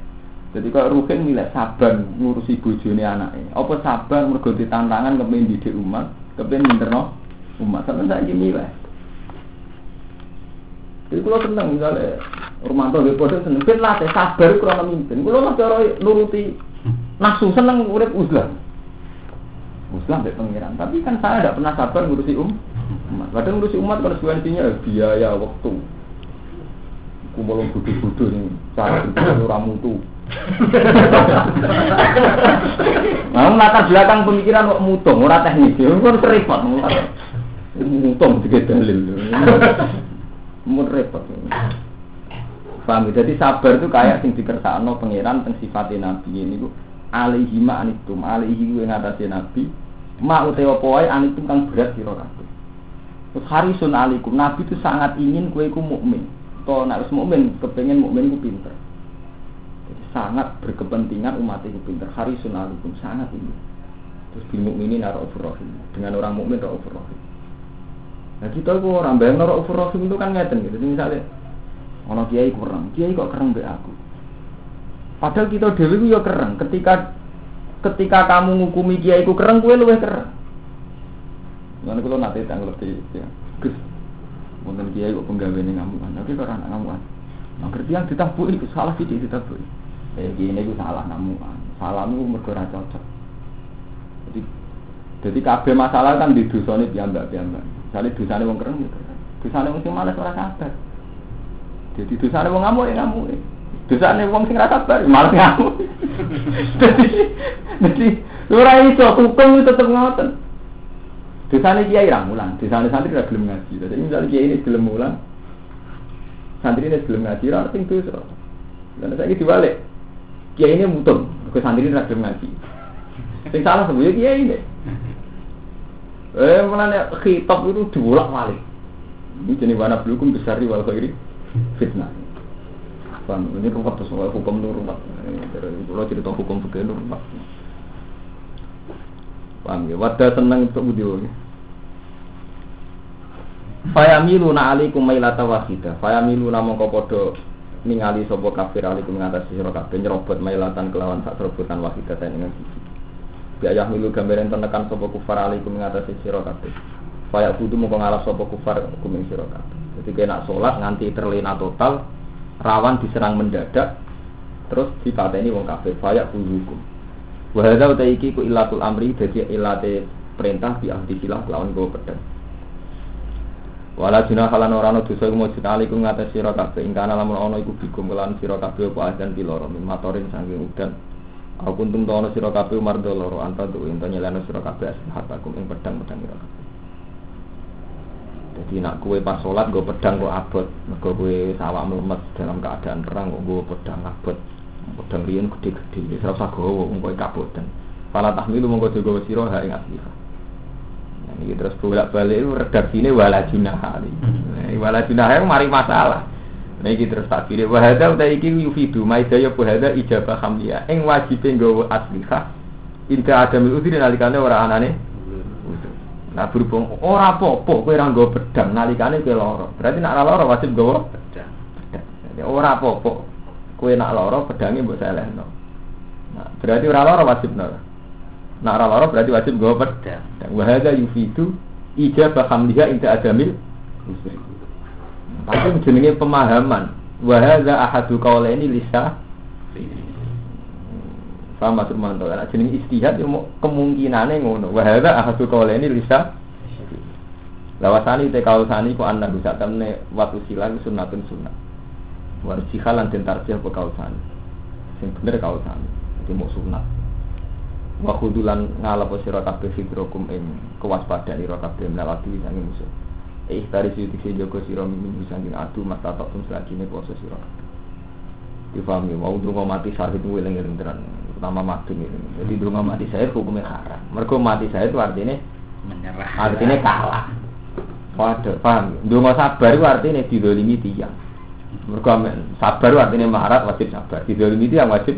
Jadi kalau Ruhin milih sabar ngurusi bojone anaknya. Apa sabar mergo tantangan kepen didik umat, kepen minterno umat. Sama saya milih. Jadi kalau seneng misalnya rumah tuh bodoh seneng, ben latih sabar kurang memimpin. Kalau mas cara nuruti nafsu seneng urip uzlah. Uzlah mbek pengiran. Tapi kan saya tidak pernah sabar ngurusi um. Umat. Kadang ngurusi umat konsekuensinya biaya waktu. Kumpul bodoh-bodoh nih, cara berpikir orang mutu. *laughs* Nah, latar belakang pemikiran kok mutung, ora teknis. Kan repot. Mutung juga dalil mun repot. Paham ya? Jadi sabar itu kayak sing dikersakno pangeran teng sifat nabi ini alaihi ma anitum alaihi ku ing atase nabi ma utawa apa wae anitum kang berat sira kabeh. Terus harisun alaikum nabi itu sangat ingin kue ku mukmin. To nek wis mukmin kepengen mukmin ku pinter. Jadi sangat berkepentingan umat itu pinter. Harisun alaikum sangat ingin. Terus bil mukminin raufur rahim. Dengan orang mukmin raufur rahim. Nah kita itu orang bayang norok ufur itu kan ngeten gitu. Misalnya, ono kiai kurang, kiai kok kurang be aku. Padahal kita dewi itu ya kereng. Ketika ketika kamu ngukumi kiai ku kereng, kue luwih kereng. Mana kalau nanti tanggal lebih ya, gus, mungkin kiai kok penggawe ini ngamuan, tapi kalau anak ngamuan, nah yang ditabui itu salah sih ditabui. Eh gini itu salah ngamuan, salah itu mereka cocok. Jadi jadi kabeh masalah kan di dosane piyambak-piyambak. Misalnya dosane wong keren gitu. Dosane wong sing males ora sabar. Jadi dosane wong ngamuk ya ngamuk. Dosane wong sing ora sabar ya males ngamuk. *laughs* Jadi jadi ora iso hukum tetep ngoten. Dosane kiai ra mulang, dosane santri ra gelem ngaji. Jadi misalnya kiai ini gelem mulang, santri ini gelem ngaji ra sing dosa. Dan saya diwalik. Kiai ini mutung, ke santri ra gelem ngaji. Sing salah sebenarnya kiai ini. Eh, mana khitab itu dibolak balik. Ini jenis warna belukum besar di wal khairi fitnah. Paham? Ini rumat soal hukum itu rumat. Kalau cerita hukum fikih itu rumat. Paham ya? Wadah senang untuk video ini. Na alikum mailata wahida. Fayamilu na mongko podo ningali sopo kafir alikum ngatasi sira nyerobot mailatan kelawan sak serobotan wahida dengan siji. Biaya milu gambaran tenekan sopo kufar alaikum mengatasi siro kabeh. Faya budu mau ngalah sopo kufar hukum siro kabeh. Jadi kena sholat nganti terlena total, rawan diserang mendadak, terus dipateni wong kafir. Faya budu hukum. Wahada utai iki ku ilatul amri jadi ilate perintah di ahdi silah lawan gue pedang. Wala jina halan no dosa mau cita alikum ngatas siro kabeh. Ingkana lamun ono iku bikum kelan siro kabeh apa azan piloro min matorin udan. Aku kuntum tono sira kabeh umar doloro anta tu ento nyelana sira kabeh asihatakum ing pedang-pedang sira kabeh. Jadi nak kue pas sholat gue pedang gue abot, mergo kue sawah melemet dalam keadaan perang gue pedang abot, pedang rian gede-gede, usah gowo wong kowe kaboten. Pala tahmilu mongko jaga sira ha ing asliha. Ini terus bolak balik redaksinya wala junah Nah, wala junah itu mari masalah. Nah iki terus tak pilih wahada uta iki yufidu maidaya wahada ijabah hamliya ing wajibe nggawa aslihah inda adamil udhri nalikane ora anane. Nah berhubung ora apa-apa kowe ora nggawa pedang nalikane kowe lara. Berarti nek ora lara wajib nggawa Pedang. ora apa-apa kowe nak lara pedange mbok selehno. Nah, berarti ora lara wajib lara. Nak ora lara berarti wajib nggawa pedang. Dan wahada yufidu ijabah hamliha inda adamil. Tapi jenenge pemahaman. Wahada ahadu kaulaini lisa sama Rumanto. Nah, jenenge istihad ilmu kemungkinane ngono. Wahada ahadu kaulaini lisa Lawasani te kausani ku anna bisa temne watu silang sunnatun sunnah. Warjihal lan den tarjih apa kausani. Sing bener kausani. Iki mau sunnah. Wa khudulan ngalap sira kabeh hidrokum ing kewaspadaan ira kabeh melawati sange musuh. Eh tari sing dikse joko sira min sanging adu mas tatok tum selagine poso sira. Difahami, mau dungo mati syahid itu eling-eling tenan, pertama mati ini. Jadi dungo mati syahid hukumnya haram. Mergo mati syahid itu artinya Menyerah. artinya kalah. Waduh, paham? Dungo sabar itu artinya didolimi tiang. Mergo sabar itu artinya maharat wajib sabar. Didolimi tiang wajib.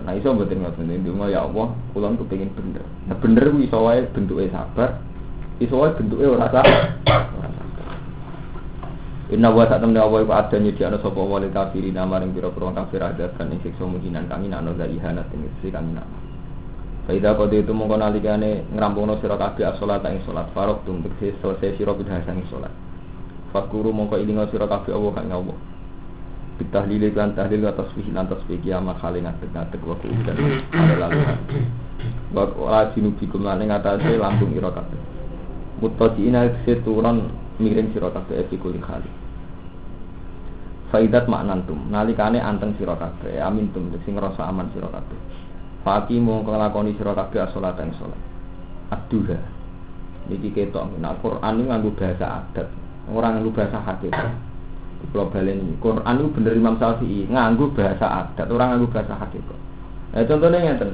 Nah iso mboten ngoten ndonga ya Allah, kula kepengin bener. Nah bener ku iso wae bentuke sabar, iso wae bentuke ora sabar. Inna wa sak temne Allah iku ada nyediakno sapa wali kafirin maring pira-pira kafir ada kan ing siksa mujinan kami nak dari ihanat ing sisi kami nak. Faida kode itu mongko nalikane ngrampungno sira kabeh as-salat ing salat farok tum tegese selesai sira bidhah ing salat. Fakuru mongko ilinga sira kabeh Allah kang Allah. Bitahlil lan tahlil wa tasbih lan tasbih kiamat kali ngadeg-ngadeg wa kuudan ada lalu. Wa ora jinubikum lan ing atase lambung ira kabeh. Mutajiina seturon miring sira kabeh fi kulli khali. Faidat maknantum nalikane anteng sira kabeh amin tum sing ngrasa aman sira. Faki mongko nglakoni sira kabeh salat ing salat. Aduha. Niki ketok nah Quran ini nganggo bahasa adat, ora nganggo bahasa hakikat. Kalau baleni Quran itu bener Imam Syafi'i nganggo bahasa adat, ora nganggo bahasa hakikat. Nah contohnya ngeten.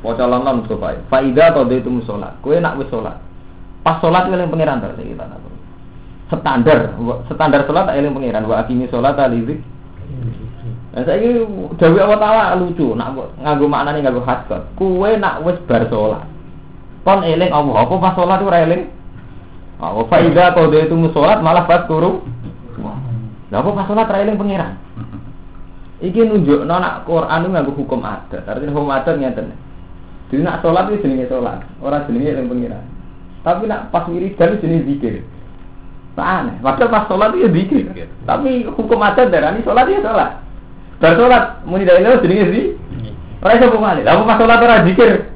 Waca lan Mustafa. Faida qadaitu musolat. Kowe nak wis salat. Pas salat eling pangeran ta iki tanah standar standar sholat eling pangeran wa akimi sholat alizik Nah, saya ini Dawi Allah Ta'ala lucu, nak nganggo maknane nganggo haskat. Kue nak wis bar sholat, kon eling Allah, apa pas sholat itu eling? Faida kalau dia itu sholat malah pas turu. Lah apa pas sholat eling pangeran? Iki nunjuk nak Quran itu nganggo hukum adat. Artinya hukum adat ngeten. Jadi nak sholat itu jenenge sholat, orang jenenge eling pangeran. Tapi nak pas wiridan itu jenenge zikir. Nah, aneh. Padahal pas sholat itu ya zikir. Tapi hukum adat darani sholat ya sholat. Bar sholat muni dari lewat jenenge sih. Ora iso pemali. Lah pas sholat ora zikir.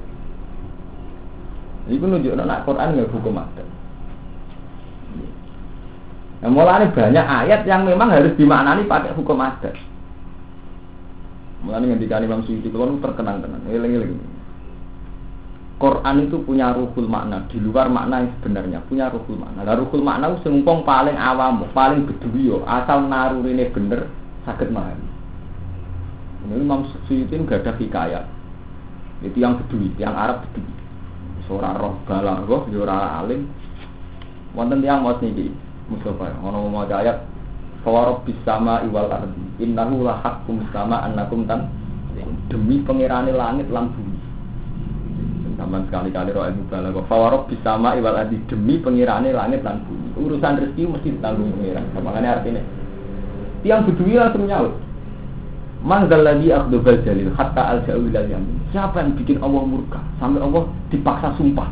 Iku nunjukno nak Quran nggak hukum adat. Nah, mulanya banyak ayat yang memang harus dimaknani pakai hukum adat. Mulanya ngendikane Imam Suyuti kalau terkenang tenan, eling-eling. Quran itu punya ruhul makna di luar makna yang sebenarnya punya ruhul makna. Lah ruhul makna itu sempong paling awam, paling bedui yo, asal narurine bener sakit mahal. Ini Imam Suyuti gak ada hikayat. Itu yang bedui, yang Arab bedui. Seorang roh galang roh, ora alim. Wonten yang mau niki Mustafa, ono mau ayat Fawarob bisama iwal ardi Innahu lahakum sama annakum tan Demi pengirani langit lan bumi Zaman sekali-kali roh ilmu balaghah. Fawarob bisama iwal ardi Demi pengirani langit lan bumi. Urusan rezeki mesti ditanggung pengiran Makanya artinya Tiang bedui langsung nyaut. Man zalladhi akhdubal jalil hatta al ja'u ilal yamin. Siapa yang bikin Allah murka? Sampai Allah dipaksa sumpah.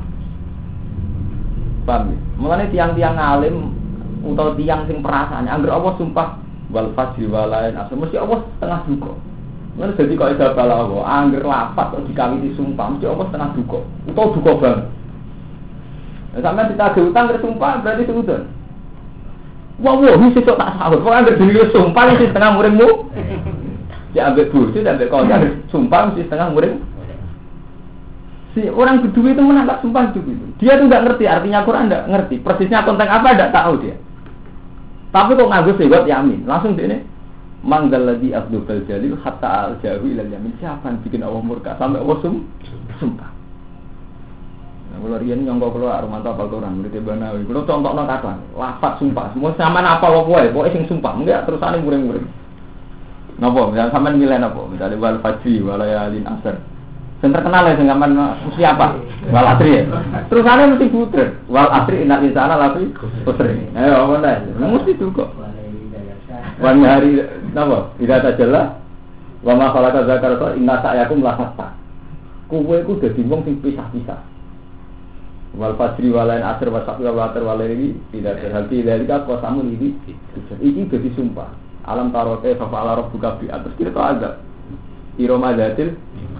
Paham ya? Mengenai tiang-tiang alim Atau tiang sing perasaan Angger Allah sumpah. Wal fajri walain asal Mesti Allah setengah duka Mengenai jadi kalau ada balawa Angger lapat atau dikawiti sumpah Mesti Allah setengah duka Atau duka banget Nah, sampai kita ada utang sumpah berarti seudon Wah, wah, ini sesok tak sahur. Pokoknya anggar diri sumpah, ini setengah muridmu. Ya ambek bujuk dan ambek kau sumpah mesti setengah murid. Si orang kedua itu menangkap sumpah itu gitu. Dia tuh nggak ngerti artinya Quran nggak ngerti. Persisnya konten apa nggak tahu dia. Tapi kok nganggo sewot yamin, langsung dia ini manggal lagi abdul jalil hatta al jauhi ilal yamin. Siapa yang bikin Allah murka sampai Allah sum sumpah. Nah, Kalau riyen nyongko kula Armanto apal Quran murid Banawi. Kula contohno kathah. Lafat sumpah. Semua sampean apa lo kowe? Pokoke sing sumpah. Enggak terusane muring-muring. Napa? Misalnya sampean milih napa? Misalnya wal fajri wal yalin asr. Sing terkenal ya sing sampean mesti apa? Wal asri ya. Terusane mesti puter. Wal asri inna insana lafi khusri. Ayo apa nih? Nah, mesti itu kok. Wan hari napa? Ida tajalla wa ma khalaqa dzakara inna sa'yakum la hatta. Kowe iku dadi wong sing pisah-pisah. Wal fajri walain asr wa sabri wa atar walaini tidak terhenti dari kau samu ini. Iki dadi sumpah. Alam tarote fa fa'ala rabbuka bi atas kita agak. Iroma datil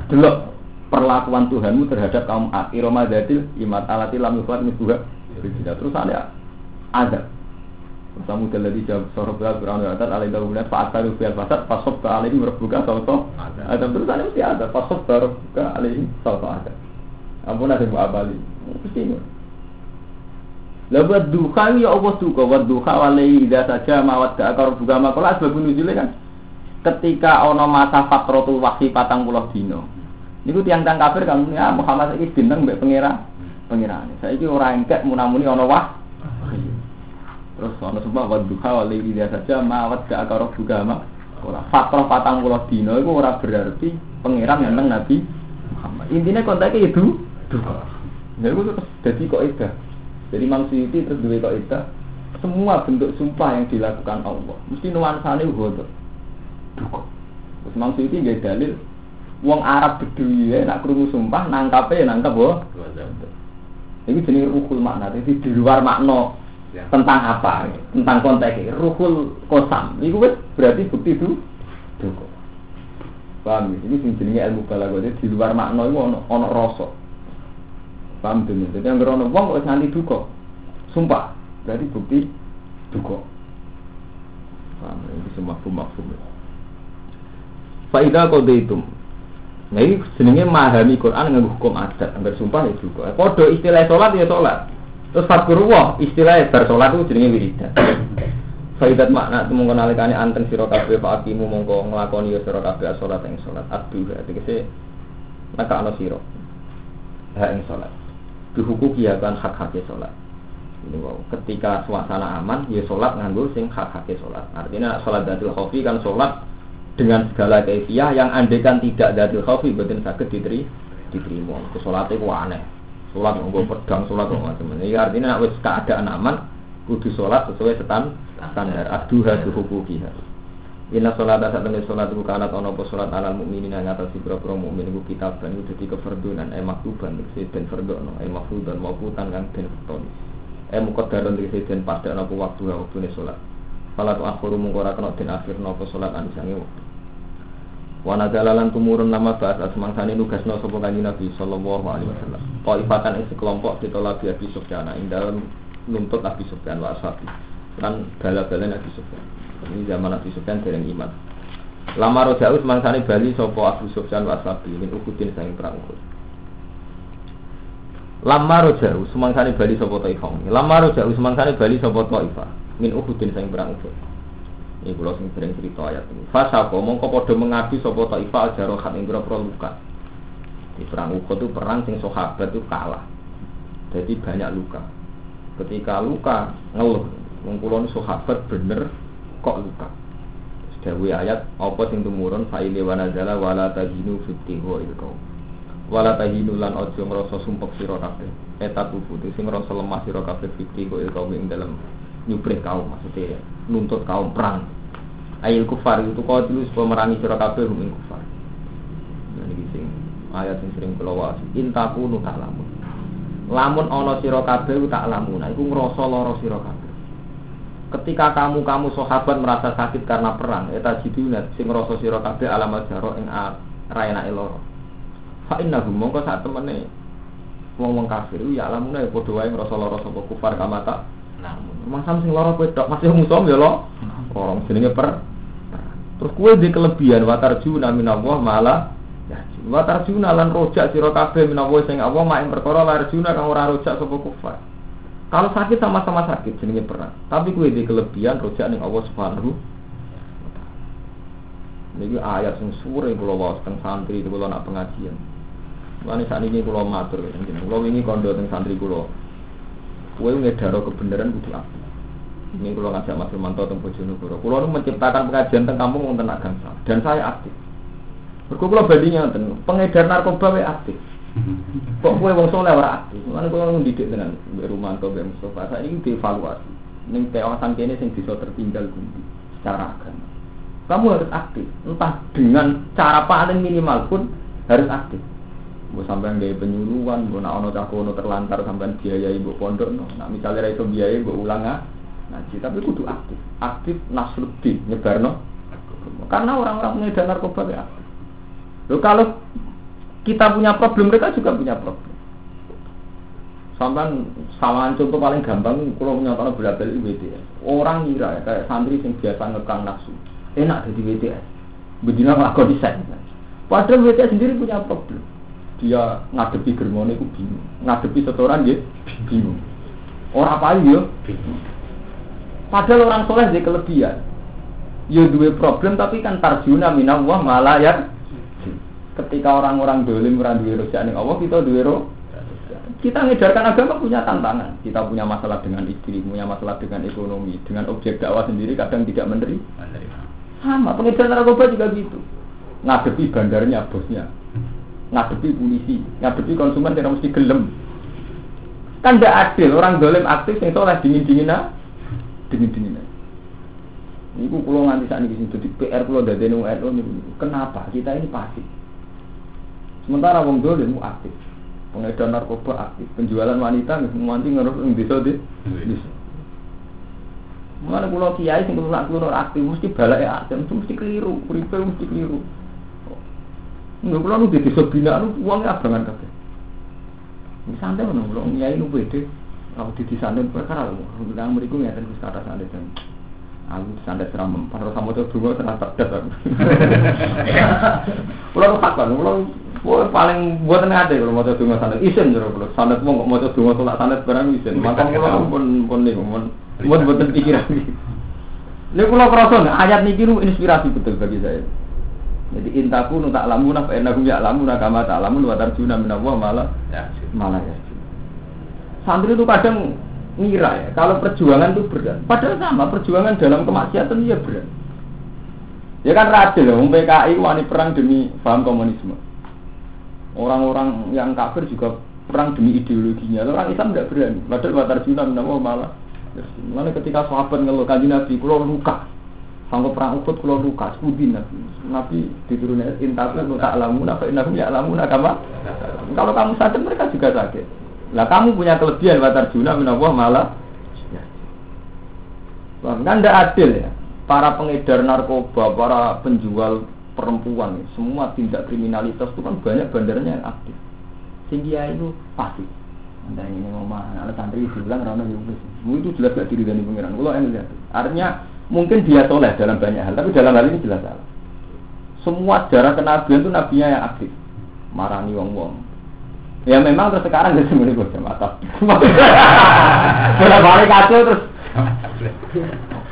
delok perlakuan Tuhanmu terhadap kaum A. Iroma datil imat alati lam yufat misbuha. Terus ada ada. Kamu telah dijawab sorob berat berang atas alai tahu benar Pak Asaru biar pasar pasok ke alai berbuka soto ada terus ada mesti ada pasok berbuka alai soto ada ampun ada buat abali mesti ini lah buat duha ya Allah duka buat duha walai tidak saja mawat ke akar buka makola sebab nuzulnya kan? Ketika ono masa fatrotul wahsi patang pulau dino itu tiang-tiang kafir kan? Ya Muhammad ini bintang mbak pengira pengira saya ini orang engkek munamuni ono wah Terus ana sumpah wa duha wa dia saja mawat ke akar juga ma. Ora fatrah patang puluh dino itu ora berarti pangeran yang Nabi Muhammad. Intinya kontaknya itu duha. Ya itu terus jadi kok itu. Jadi Imam Suyuti terus duwe kok itu. Semua bentuk sumpah yang dilakukan Allah mesti nuansane uga duka. Terus Imam Suyuti nggak dalil wong Arab Bedui ya nak krungu sumpah nangkape ya nangkap boh. Ini jenis ruhul makna, jadi di luar makna. Tentang apa? Tentang konteks ruhul kosam itu berarti bukti itu duka. Paham ya? ini sing jenenge ilmu balaghah. Di luar makna itu ono ono rasa. Paham tuh jadi yang ono wong kok nganti duka. Sumpah. Berarti bukti duka. Paham ya? ini semua mafhum Faidah kode itu Nah ini jenenge memahami Quran dengan hukum adat. Anggar sumpah ya juga Kode istilah sholat ya sholat Terus fakurullah istilahnya bersolat itu jenenge wiridan. Faidat makna temu nalikane anteng sira kabeh Pak Akimu mongko nglakoni ya sira kabeh salat ing salat aduh tegese maka ana sira. Ha ing salat. Dihukuki ya kan hak-hake salat. Ini wow. Ketika suasana aman, ya sholat nganggo sing hak-hake sholat. Artinya sholat datul khofi kan sholat dengan segala kefiah yang andekan tidak datul khofi betul sakit diteri diterima. Kesolatnya ku aneh sholat nggak pedang sholat nggak macam ini artinya wes keadaan aman kudu sholat sesuai setan standar. Aduha duhukukiha Inna sholat saat tenis sholat itu karena ono po sholat alal mukminin yang atas si mukmin itu kitab dan itu jadi keferdunan. Eh maktuban si ben ferdono eh maktuban mau putan kan ben ferdoni eh mukodaron si ben pada nopo waktu waktu nih sholat Salat akhir mungkora kena den akhir nopo sholat anisangi waktu Wana jalalan tumurun nama bahasa semangsani nugasno sopo kanji Nabi Sallallahu Alaihi Wasallam. Taifatan isi kelompok ditolak di Abi Sufyan. Ing dalam nuntut Abi Sufyan wa ashabi. Kan bala-bala Abi Sufyan. Ini zaman Abi Sufyan dereng iman. Lama rojau semangsani bali sopo Abu Sufyan wa ashabi Min ukudin sayang perang ukut Lama rojau semangsani bali sopo Taifah. Lama rojau semangsani bali sopo Taifah Min ukudin sayang perang ini kalau sing sering cerita ayat ini. Fasa mongko podo mengabdi sopo taifah jarohat yang berapa luka. Di perang Uhud itu perang sing sahabat itu kalah. Jadi banyak luka. Ketika luka ngeluh, mengkulon sahabat bener kok luka. Dawi ayat apa sing tumurun faile wanazala wala tahinu fitiho ilkau. Wala tahinu lan ojo ngrasa sumpek sira kabeh. Eta tubuh sing ngrasa lemah sira kabeh fitiho ilkau ing dalam nyubrih kaum maksudnya nuntut kaum perang. Ayil kufar itu kau dulu supaya merangi sira kabeh hum kufar. Nah sing ayat sing sering kula waos intakunu tak lamun lamun ana sira kabeh tak lamun iku ngrasa lara sira kabeh. Ketika kamu kamu sahabat merasa sakit karena perang eta jiduna sing ngrasa sira kabeh alamat jaro ing ra enake lara. Fa innahum mongko sak temene wong-wong kafir ya lamune padha wae ngrasa lara sapa kufar kamata Masam sing lara kowe tok masih musom ya lo. Orang jenenge per. Terus kue di kelebihan watar juna minallah malah ya watar juna lan rojak sira kabeh minallah sing Allah mak ing perkara juna kang ora rojak sapa kufar. Kalau sakit sama-sama sakit jenenge perang. Tapi kue di kelebihan rojak ning Allah Subhanahu Ini ayat sing sore kula waos teng santri kula nak pengajian. Mana saat ini kulo matur, kulo ini kondo teng santri kulo. Kue ngedaro kebenaran kudu. Ini kulo ngajak Mas Firmanto teng Bojonegoro. Kulo nu menciptakan pengajian teng kampung wonten Agangsa dan saya aktif. Kulo bandingnya ten pengedar narkoba we aktif. Kok kue wong soleh aktif? Mana kulo ndidik dengan Mbak Rumanto, Mbak Mustafa. Saya ini dievaluasi. Ning kawasan kene sing bisa tertinggal gundi secara agama. Kamu harus aktif, entah dengan cara paling minimal pun harus aktif. Bu sampai nggak penyuluhan, bu nak ono cakono terlantar sampai biaya ibu pondok, no. Nah misalnya itu biaya ibu ulang ngaji, tapi kudu aktif, aktif nasruddin nyebar no. Karena orang-orang pengedar narkoba ya. Loh kalau kita punya problem, mereka juga punya problem. Sampai sama contoh paling gampang, kalau nyatakan bola balik WTS. Orang ngira ya, kayak santri yang biasa ngekang nafsu, enak jadi WTS. Begini ngelakon desain. Padahal WTS sendiri punya problem dia ngadepi germone itu bingung. Ngadepi setoran dia bingung. Orang apa ya bingung. Padahal orang soleh dia kelebihan. Ya dua problem tapi kan tarjuna minallah malah ya ketika orang-orang dolim orang dua rojak Allah kita dua roh kita ngejarkan agama punya tantangan. Kita punya masalah dengan istri punya masalah dengan ekonomi dengan objek dakwah sendiri kadang tidak menerima. Sama pengejaran narkoba juga gitu. Ngadepi bandarnya bosnya ngadepi polisi, ngadepi konsumen tidak mesti gelem. Kan tidak adil orang dolim aktif yang soleh dingin dingin dingin dingin. Ini pulau nganti saat ini jadi PR pulau dari NU ini. Kenapa kita ini pasif? Sementara wong dolim aktif, pengedar narkoba aktif, penjualan wanita nganti ngerus di desa di. Mana pulau kiai sing keluar aktif mesti balai aktif, mesti keliru, kuripe mesti keliru. Nggak pulau nu di nu uangnya abangan kabeh. Santai mana pulau nyai nu beda. Kalau di nu perkara lu, bilang mereka ngeten wis kata santai dan aku santai seram. Para sama tuh dua terasa pedas aku. Pulau takkan, pulau paling buat ada kalau mau coba santet isen jero pulau santet mau mau coba tolak santet barang isen. Maka pulau pun pun nih pun buat buat pikiran. *laughs* Ini pulau kerasa ayat niki inspirasi betul bagi saya. Jadi intaku nu tak lamun apa enakum ya lamun kama tak lamun wa tarjuna min Allah malah ya, malah ya. Santri itu kadang ngira ya, kalau perjuangan itu berat. Padahal sama perjuangan dalam kemaksiatan ya berat. Ya kan radil, wong PKI wani perang demi paham komunisme. Orang-orang yang kafir juga perang demi ideologinya. Orang Islam tidak berani. Padahal wa tarjuna min Allah malah. Mana ketika sahabat ngeluh kanjeng Nabi, kulo luka, Sanggup perang ukut kalau luka, sepudi nabi. Nabi diturunnya intaku lu tak lamu, apa inakum ya lamu nakama. Kalau kamu sakit mereka juga sakit. Lah kamu punya kelebihan batar juna minallah malah. Ya. Kan tidak adil ya. Para pengedar narkoba, para penjual perempuan, semua tindak kriminalitas itu kan banyak bandarnya yang aktif. Sehingga itu pasti. Anda ini ngomong, anak santri bilang, rana itu jelas gak diri dari pengiran. Kalau yang lihat, artinya Mungkin dia soleh dalam banyak hal, tapi dalam hal ini jelas salah. Semua sejarah kenabian itu nabinya yang aktif, marani wong wong. Ya memang terus sekarang dia semuanya gue mata. *laughs* Boleh balik kacau terus.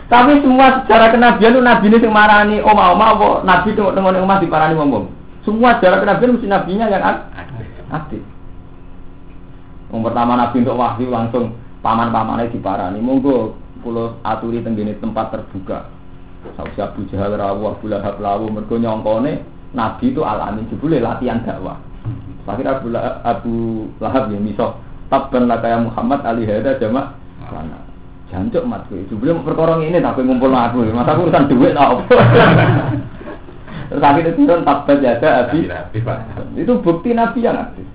Tapi semua sejarah kenabian itu nabi ini yang marani oma oma apa nabi itu tengok tengok di parani wong wong. Semua sejarah kenabian mesti nabinya yang aktif. Yang pertama nabi untuk wahyu langsung paman-pamannya di parani. Monggo pulau aturi tenggine tempat terbuka. Sausi Abu Jahal rawu, Abu Lahab rawu, mergo nyongkone Nabi itu alamin jebule latihan dakwah. Akhirnya Abu, Abu Lahab ya miso tabban lah kayak Muhammad Ali Hada jama. Mana jancuk mat kowe jebule perkara ini tapi ngumpul aku. Masa urusan duit tau terus akhirnya turun tabbat jada abi. Itu bukti Nabi yang aktif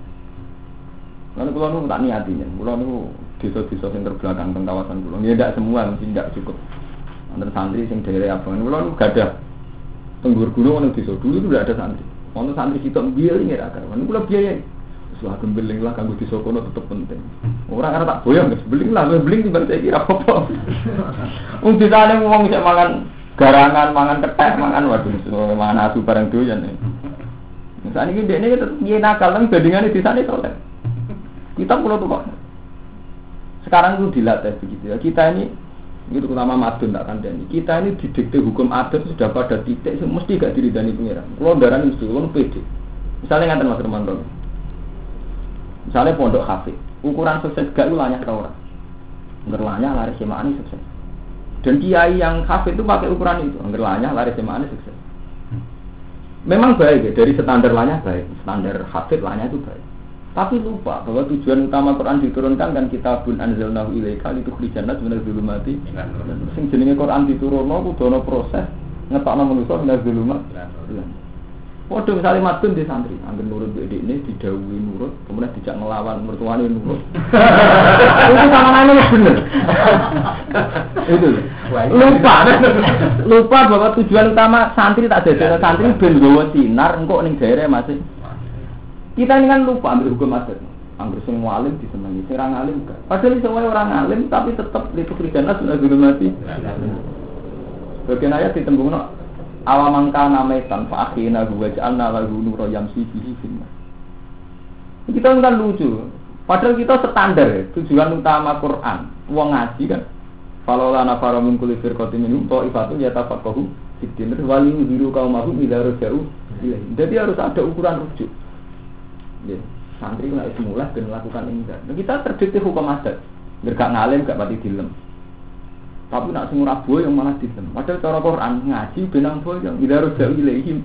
Lalu kalau tak niatinya, kalau desa-desa yang terbelakang tentang kawasan pulau. Ya tidak semua mesti tidak cukup. Antar santri sing daerah abang pulau nu gak ada. Tenggur gunung ono desa dulu itu tidak ada santri. Ono santri sitok biaya ini ada. Mana pulau biaya. Sudah beling lah kanggo desa kono tetap penting. Orang karena tak boyong guys, beling lah, beling tiba saya kira apa. *laughs* Wong disane wong sik mangan garangan, mangan ketek, mangan waduh, mangan asu barang doyan. Misalnya ini dia ini dia nakal, kan bandingannya di sana soleh. Kita pulau tuh kok. Sekarang itu dilatih begitu ya. Kita ini itu utama madun tak kandani. Kita ini didikte hukum adat sudah pada titik mesti gak diridani pengiran. Kalau darah itu kalau pede. Misalnya ngantar Mas Romanto. Misalnya pondok hafid, ukuran sukses gak itu lanyah tau orang. Ngerlanya lari semaan sukses. Dan kiai yang hafid itu pakai ukuran itu, ngerlanya lari semaan sukses. Memang baik ya, dari standar lanya baik, standar hafid lanya itu baik. Tapi lupa bahwa tujuan utama Quran diturunkan kan kitabun anzalnahu ilaika litukhrijannas minaz zulumati. Sing jenenge Quran diturunno kudu ana proses ngetokno manusa minaz zulumat. Waduh misalnya madun di santri, angin nurut di ini didawui nurut, kemudian dijak ngelawan mertuanya nurut. *laughs* itu sama namanya bener. itu lupa, lupa bahwa tujuan utama santri tak jadi santri ben gawa sinar, engkau ning daerah masih. Kita ini kan lupa ambil hukum adat. Ambil semua alim disenangi, sing orang alim enggak. Padahal semua orang alim tapi tetap itu kriteria sudah guru mati. Bagian ayat ditembung awamang kana metan fa akhina huwa ja'alna lahu nura yamsi bihi fil Kita kan lucu. Padahal kita standar ya, tujuan utama Quran. Wong ngaji kan. Kalau lana para min kulli firqatin minhum ta'ifatun yatafaqahu fiddin wali yuhiru qaumahum ila raja'u Jadi harus ada ukuran rujuk. Ya, santri nggak semula dan melakukan ini. Nah, kita terdikte hukum adat. Biar gak ngalim, gak pati dilem. Tapi nak semua boy yang malah dilem. Padahal cara Quran ngaji benang boyong, ila rojau ilaihim.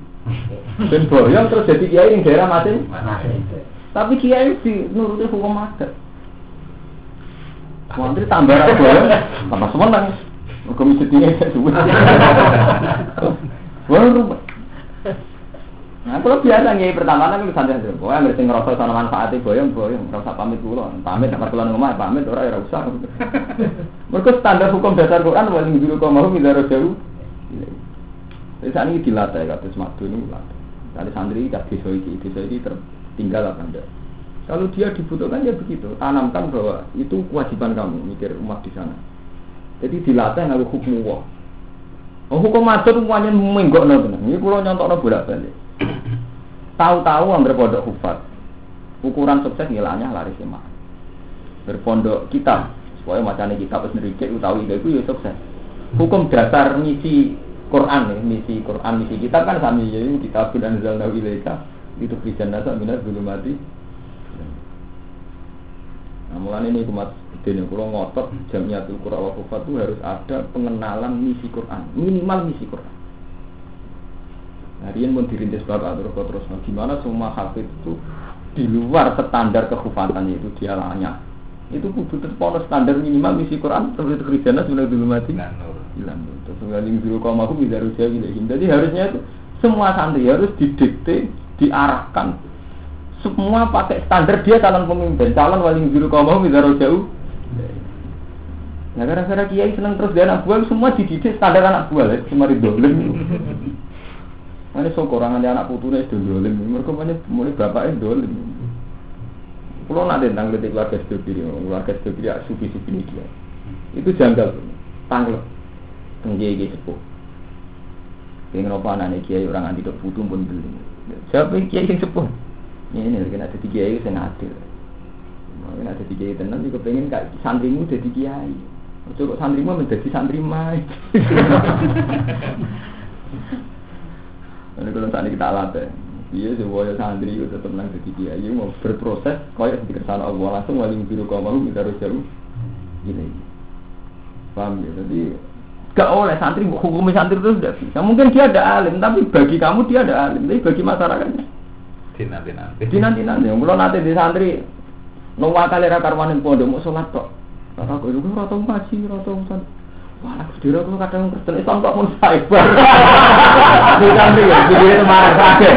Ben boyong terus jadi kiai yang daerah masing. Tapi kiai di nuruti hukum adat. Santri tambah boyong, tambah semenang. Mesti tinggal semua. Wah. Nah, kalau biasa nih pertama kan santai aja. Pokoknya sing ngerasa sana manfaatnya boyong boyong, nggak usah pamit dulu. Pamit dapat keluar rumah, pamit orang ya usah. Mereka standar hukum dasar Quran wali dulu kau mau tidak jauh. Jadi saat ini dilatih kata semakdu ini dilatih. Kali santri tak desa ini, desa ini tertinggal apa enggak? Kalau dia dibutuhkan ya begitu, tanamkan bahwa itu kewajiban kamu mikir umat di sana. Jadi dilatih ngaku hukum wah. Oh, hukum matur semuanya menggok nabi. Ini pulau nyontok nabi bolak balik. Tahu-tahu yang berpondok hufat, ukuran sukses ngilangnya lari semak. Berpondok kita, supaya macamnya kita pas nericik utawi itu ya sukses. Hukum dasar misi Quran nih, misi Quran, misi kita kan sami ya kita dan zalna ilaika itu kristian dasar minat belum mati. Nah, mulai ini umat ini kalau ngotot jamnya tuh Quran wakufat itu harus ada pengenalan misi Quran, minimal misi Quran. Ini pun dirintis bapak terus terus. Nah, gimana semua hafid itu di luar standar kehufatan itu dia lanya. Itu kudu terpono standar minimal misi Quran terus itu kristiana sudah dulu mati. Hilang. Terus kali dulu kau mau bisa harus Jadi harusnya itu semua santri harus didikte, diarahkan semua pakai standar dia calon pemimpin, calon wali guru kau mau bisa jauh. Nah gara-gara kiai seneng terus dia anak buah semua dididik standar anak buah lah, cuma. *laughs* Ini sok orang ada anak putu nih itu dolim. Mereka punya mulai bapak itu dolim. Kalau nak tentang ketika keluarga sedekiri, keluarga sedekiri ya sufi sufi ini dia. Itu janggal, tanggal, tenggiai kiai sepuh. Yang apa anak kiai orang anti dok putu pun beli. Siapa kiai yang sepuh? Ini kan ada tiga kiai yang adil. Mungkin ada tiga kiai tenang juga pengen kak santrimu jadi kiai. Coba santrimu menjadi santri mai. *laughs* Ini kalau saat ini kita latih, iya sebuah santri itu tetap nang jadi kiai mau berproses, kau yang dikersana Allah langsung wali biru kau mau kita harus jauh. Gini, paham ya? Jadi gak oleh santri hukum santri itu sudah bisa. Mungkin dia ada alim, tapi bagi kamu dia ada alim, tapi bagi masyarakatnya. Nanti nanti. Jadi nanti kalau nanti di santri, nunggu kali rakarwanin pondok mau sholat kok. Kata aku itu rata ngaji, rata santri. Wah, sedira kalau kadang Kristen Islam kok pun cyber. *laughs* Di kami ya, video itu marah saja.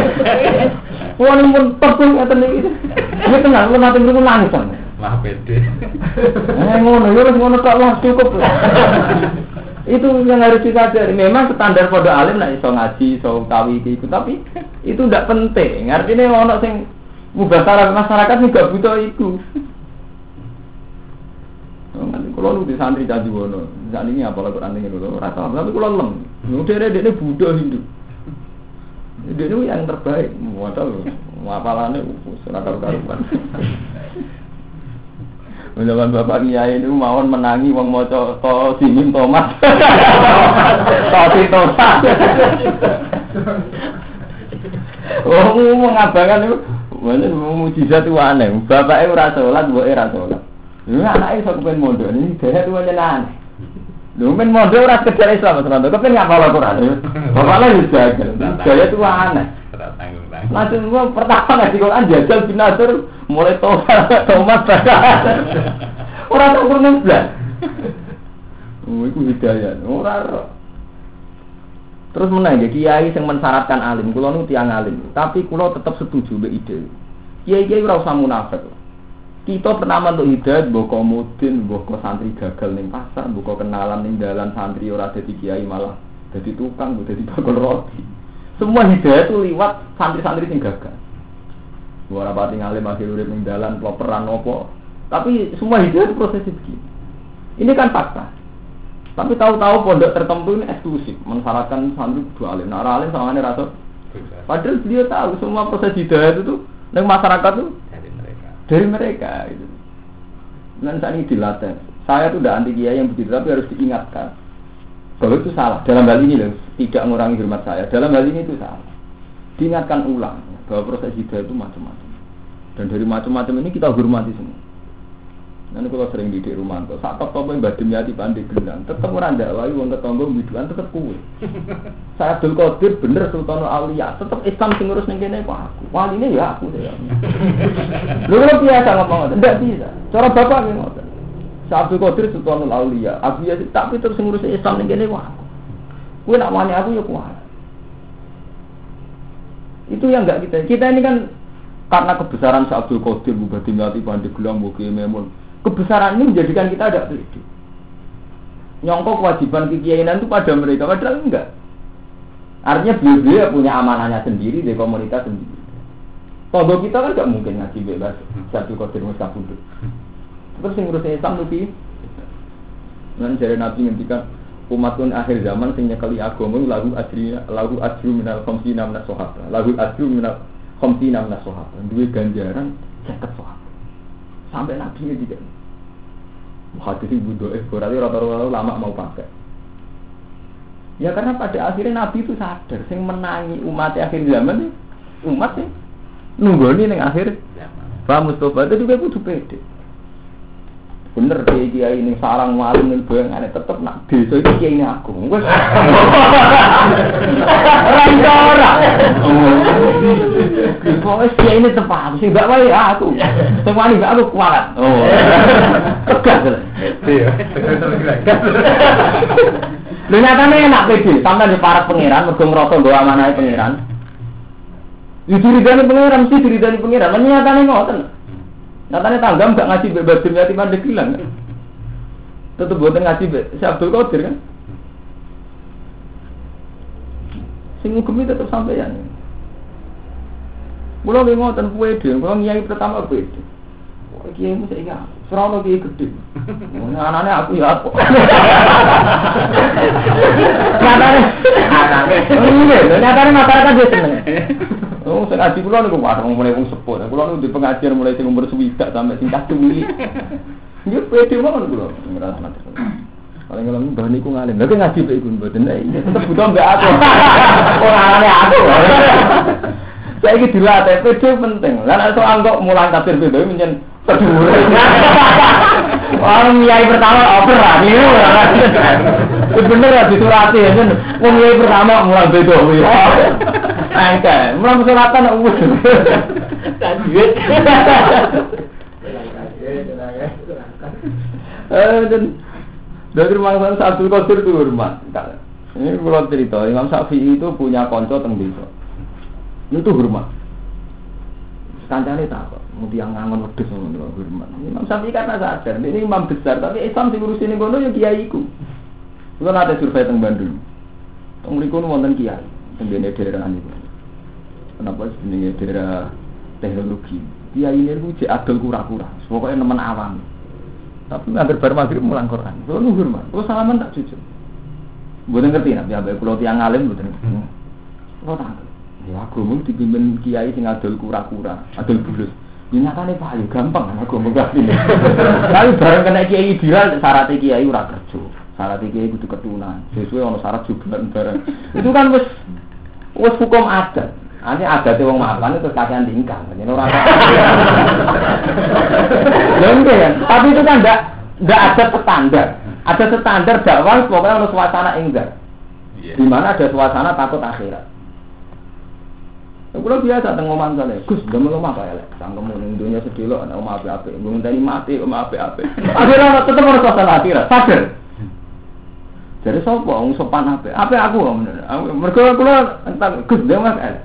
Wah, ini pun tepung tadi itu. Ini tenang, lu nanti lu langsung. Mah pede. Eh, ngono, ya ngono kok lah cukup. itu yang harus disadari. Memang standar pada alim nak iso ngaji, iso tawi itu, tapi itu tidak penting. Artinya ono sing mubasara masyarakat juga butuh itu. Kalau lu di santri jadi wono, saat ini apa lagu aneh dulu, rata tapi kalau lem, udah ada dia Buddha Hindu, dia itu yang terbaik, modal, ngapalannya surat karu-karuan. *laughs* Zaman bapak kiai itu mawon menangi wong maca to simin tomat. *laughs* Topi tosa. *laughs* Oh, mengabangan itu mujizat itu aneh. Bapaknya ora sholat, mboknya ora sholat. Ini anaknya iso kepen mondok. Ini daya itu aja aneh. Lu men mondok ora sekedar Islam Mas. Kepen ngapal Al-Qur'an. Bapaknya wis jagal. Daya itu aneh. Ora tanggung-tanggung. Langsung gua pertama ngaji Quran jajal bin Nasr mulai tobat tomat *laughs* bakal. Ora tau kurang blas. Oh, iku hidayah. Ora ora. Terus menang ya kiai yang mensyaratkan alim, kulo nu tiang alim, tapi kulo tetap setuju be ide. Kiai kiai ora usah munafik. Kita pernah untuk hidayat, mbok komodin, mbok santri gagal ning pasar, mbok kenalan ning dalan santri ora dadi kiai malah dadi tukang, mbok dadi bakul roti. Semua hidayah itu liwat santri-santri sing gagal. Gua rapati ngalim akhir urip ning dalan peran opo. Tapi semua hidayah itu prosesnya begini. Ini kan fakta. Tapi tahu-tahu pondok tertentu ini eksklusif, mensyaratkan santri dua alim. Nah, alim sama ini rasa. Padahal dia tahu semua proses hidayah itu dari masyarakat tuh Dari mereka. itu. Dan saat ini dilatih. Saya tuh tidak anti kiai yang begitu, tapi harus diingatkan bahwa itu salah. Dalam hal ini loh, tidak mengurangi hormat saya. Dalam hal ini itu salah. Diingatkan ulang bahwa proses hidayah itu macam-macam. Dan dari macam-macam ini kita hormati semua. Nanti kalau sering di rumah tuh, saat top yang badim yati pandai gelang, tetap orang dakwai, wong tetangga biduan tetap kue. *laughs* Saya Abdul Qadir bener Sultanul Aulia, tetap Islam sing ngurus kene kok aku. Wali ini ya aku deh. *laughs* Lu kalau biasa ngomong tidak bisa. Cara bapak yang ngoten. Saya Abdul Qadir Sultanul Aulia, aku ya tapi terus ngurus Islam ning kene kok aku. Kue nak wani aku ya kuat. Itu yang enggak kita. Kita ini kan karena kebesaran Syekh Abdul Qadir Bupati Mati Pandai Gelang Mugi Memun kebesaran ini menjadikan kita ada pede nyongkok kewajiban kekiainan itu pada mereka padahal enggak. Artinya beliau punya amanahnya sendiri di komunitas sendiri. Tonggo kita kan gak mungkin ngaji bebas satu kodir musta pundut terus yang ngurusnya Islam lebih dan dari Nabi ngendikan umatun akhir zaman sing nyekeli agama lagu ajri lagu ajru minal khamsina minas sahabat lagu ajru minal khamsina minas sahabat duwe ganjaran 50 sahabat sampai Nabi nya tidak hadis ibu doa berarti rata-rata lama mau pakai. Ya karena pada akhirnya Nabi itu sadar sing menangi umat akhir zaman umat sih nunggu nih yang akhir. Pak Mustafa itu juga butuh pede. Bener kiai kiai ini sarang malam nih bayang aneh tetep nak desa itu kiai ini aku wes *laughs* *laughs* orang Pokoknya kiai ini tepat sih gak baik aku semua ini gak aku kuat oh tegas Iya. Lu nyatanya enak pede, sampai di para pangeran, mergo ngerasa bahwa amanahnya pangeran. Itu diridani pangeran, mesti diridani pangeran. Lan nyatanya ngoten. Nyatanya tanggam gak ngaji bebas dunia di mandek bilang kan. Tetep buatan ngaji be, si Abdul Qadir kan. Sing ngukumi tetep sampeyan. Kulo nggih ngoten pede, kulo nyai pertama. Wah, kiai mu saya ingat, serono kiai gede. Anaknya aku ya aku. Nyatanya, anaknya. Iya, nyatanya masyarakat dia seneng. Oh, saya ngaji kulo niku wah mulai wong sepuh. Kulo niku di pengajian mulai sing umur swidak sampai sing cah tuwi. Nggih pede mawon mati. Paling kalau mbah niku ngalim. Lha ngaji mbek iku mboten. Ya tetep butuh mbek aku. *laughs* Ora anane aku. *laughs* Saya ini dilatih, pede penting. Lan iso anggok mulang tafsir beda menyen sedulur. *laughs* Orang kiai pertama over lah, ini itu bener ya disurati ya kan. Wong kiai pertama mulang beda. Engke, mulang suratan uwes. Lanjut. Eh dan dari mangsa satu Qadir itu hormat. Ini kalau cerita, Imam Syafi'i itu punya konco teng desa. Itu hormat. Kancane tak kok, mau tiang ngangon wedhus ngono hormat. Imam Syafi'i karena sadar, ini imam besar, tapi Islam sing ngurusi ning kono ya kiaiku. Kulo nate survei teng Bandung. Teng mriku wonten kiai, teng dene daerah niku. Kenapa jenenge daerah teknologi? Kiai ini ku jek adol kura-kura, pokoknya nemen awam. Tapi nggak bar maghrib mulang Quran. Kulo nu hormat, kulo salaman tak jujur. Mboten ngerti nek piye kulo tiang alim mboten ngerti. Kulo tak Ya agama dipimpin kiai sing adol kura-kura, adol bulus. Ya nyatane payu gampang kan agama ini. Tapi bareng kena kiai viral syarat kiai ora kerja. Syarat kiai kudu ketunan. Sesuai ono syarat juga bareng. Itu kan wis wis hukum adat. Nanti ada tuh wong mapan itu kakean tingkang, jadi orang. Ya enggak ya, tapi itu kan enggak enggak ada standar. Ada standar dakwah pokoknya ada suasana enggak. Iya. Di mana ada suasana takut akhirat. Ya, kalau biasa tengok omah misalnya, Gus, mau omah kayak lek, sangkemu ning dunia sedih lo, ana omah ape-ape, gue minta mati, omah ape-ape. *laughs* Akhirnya tetep harus suasana akhirat, sadar. Jadi sopo, wong sopan ape, ape aku kok bener. Mereka kula entar Gus, dia mas kayak,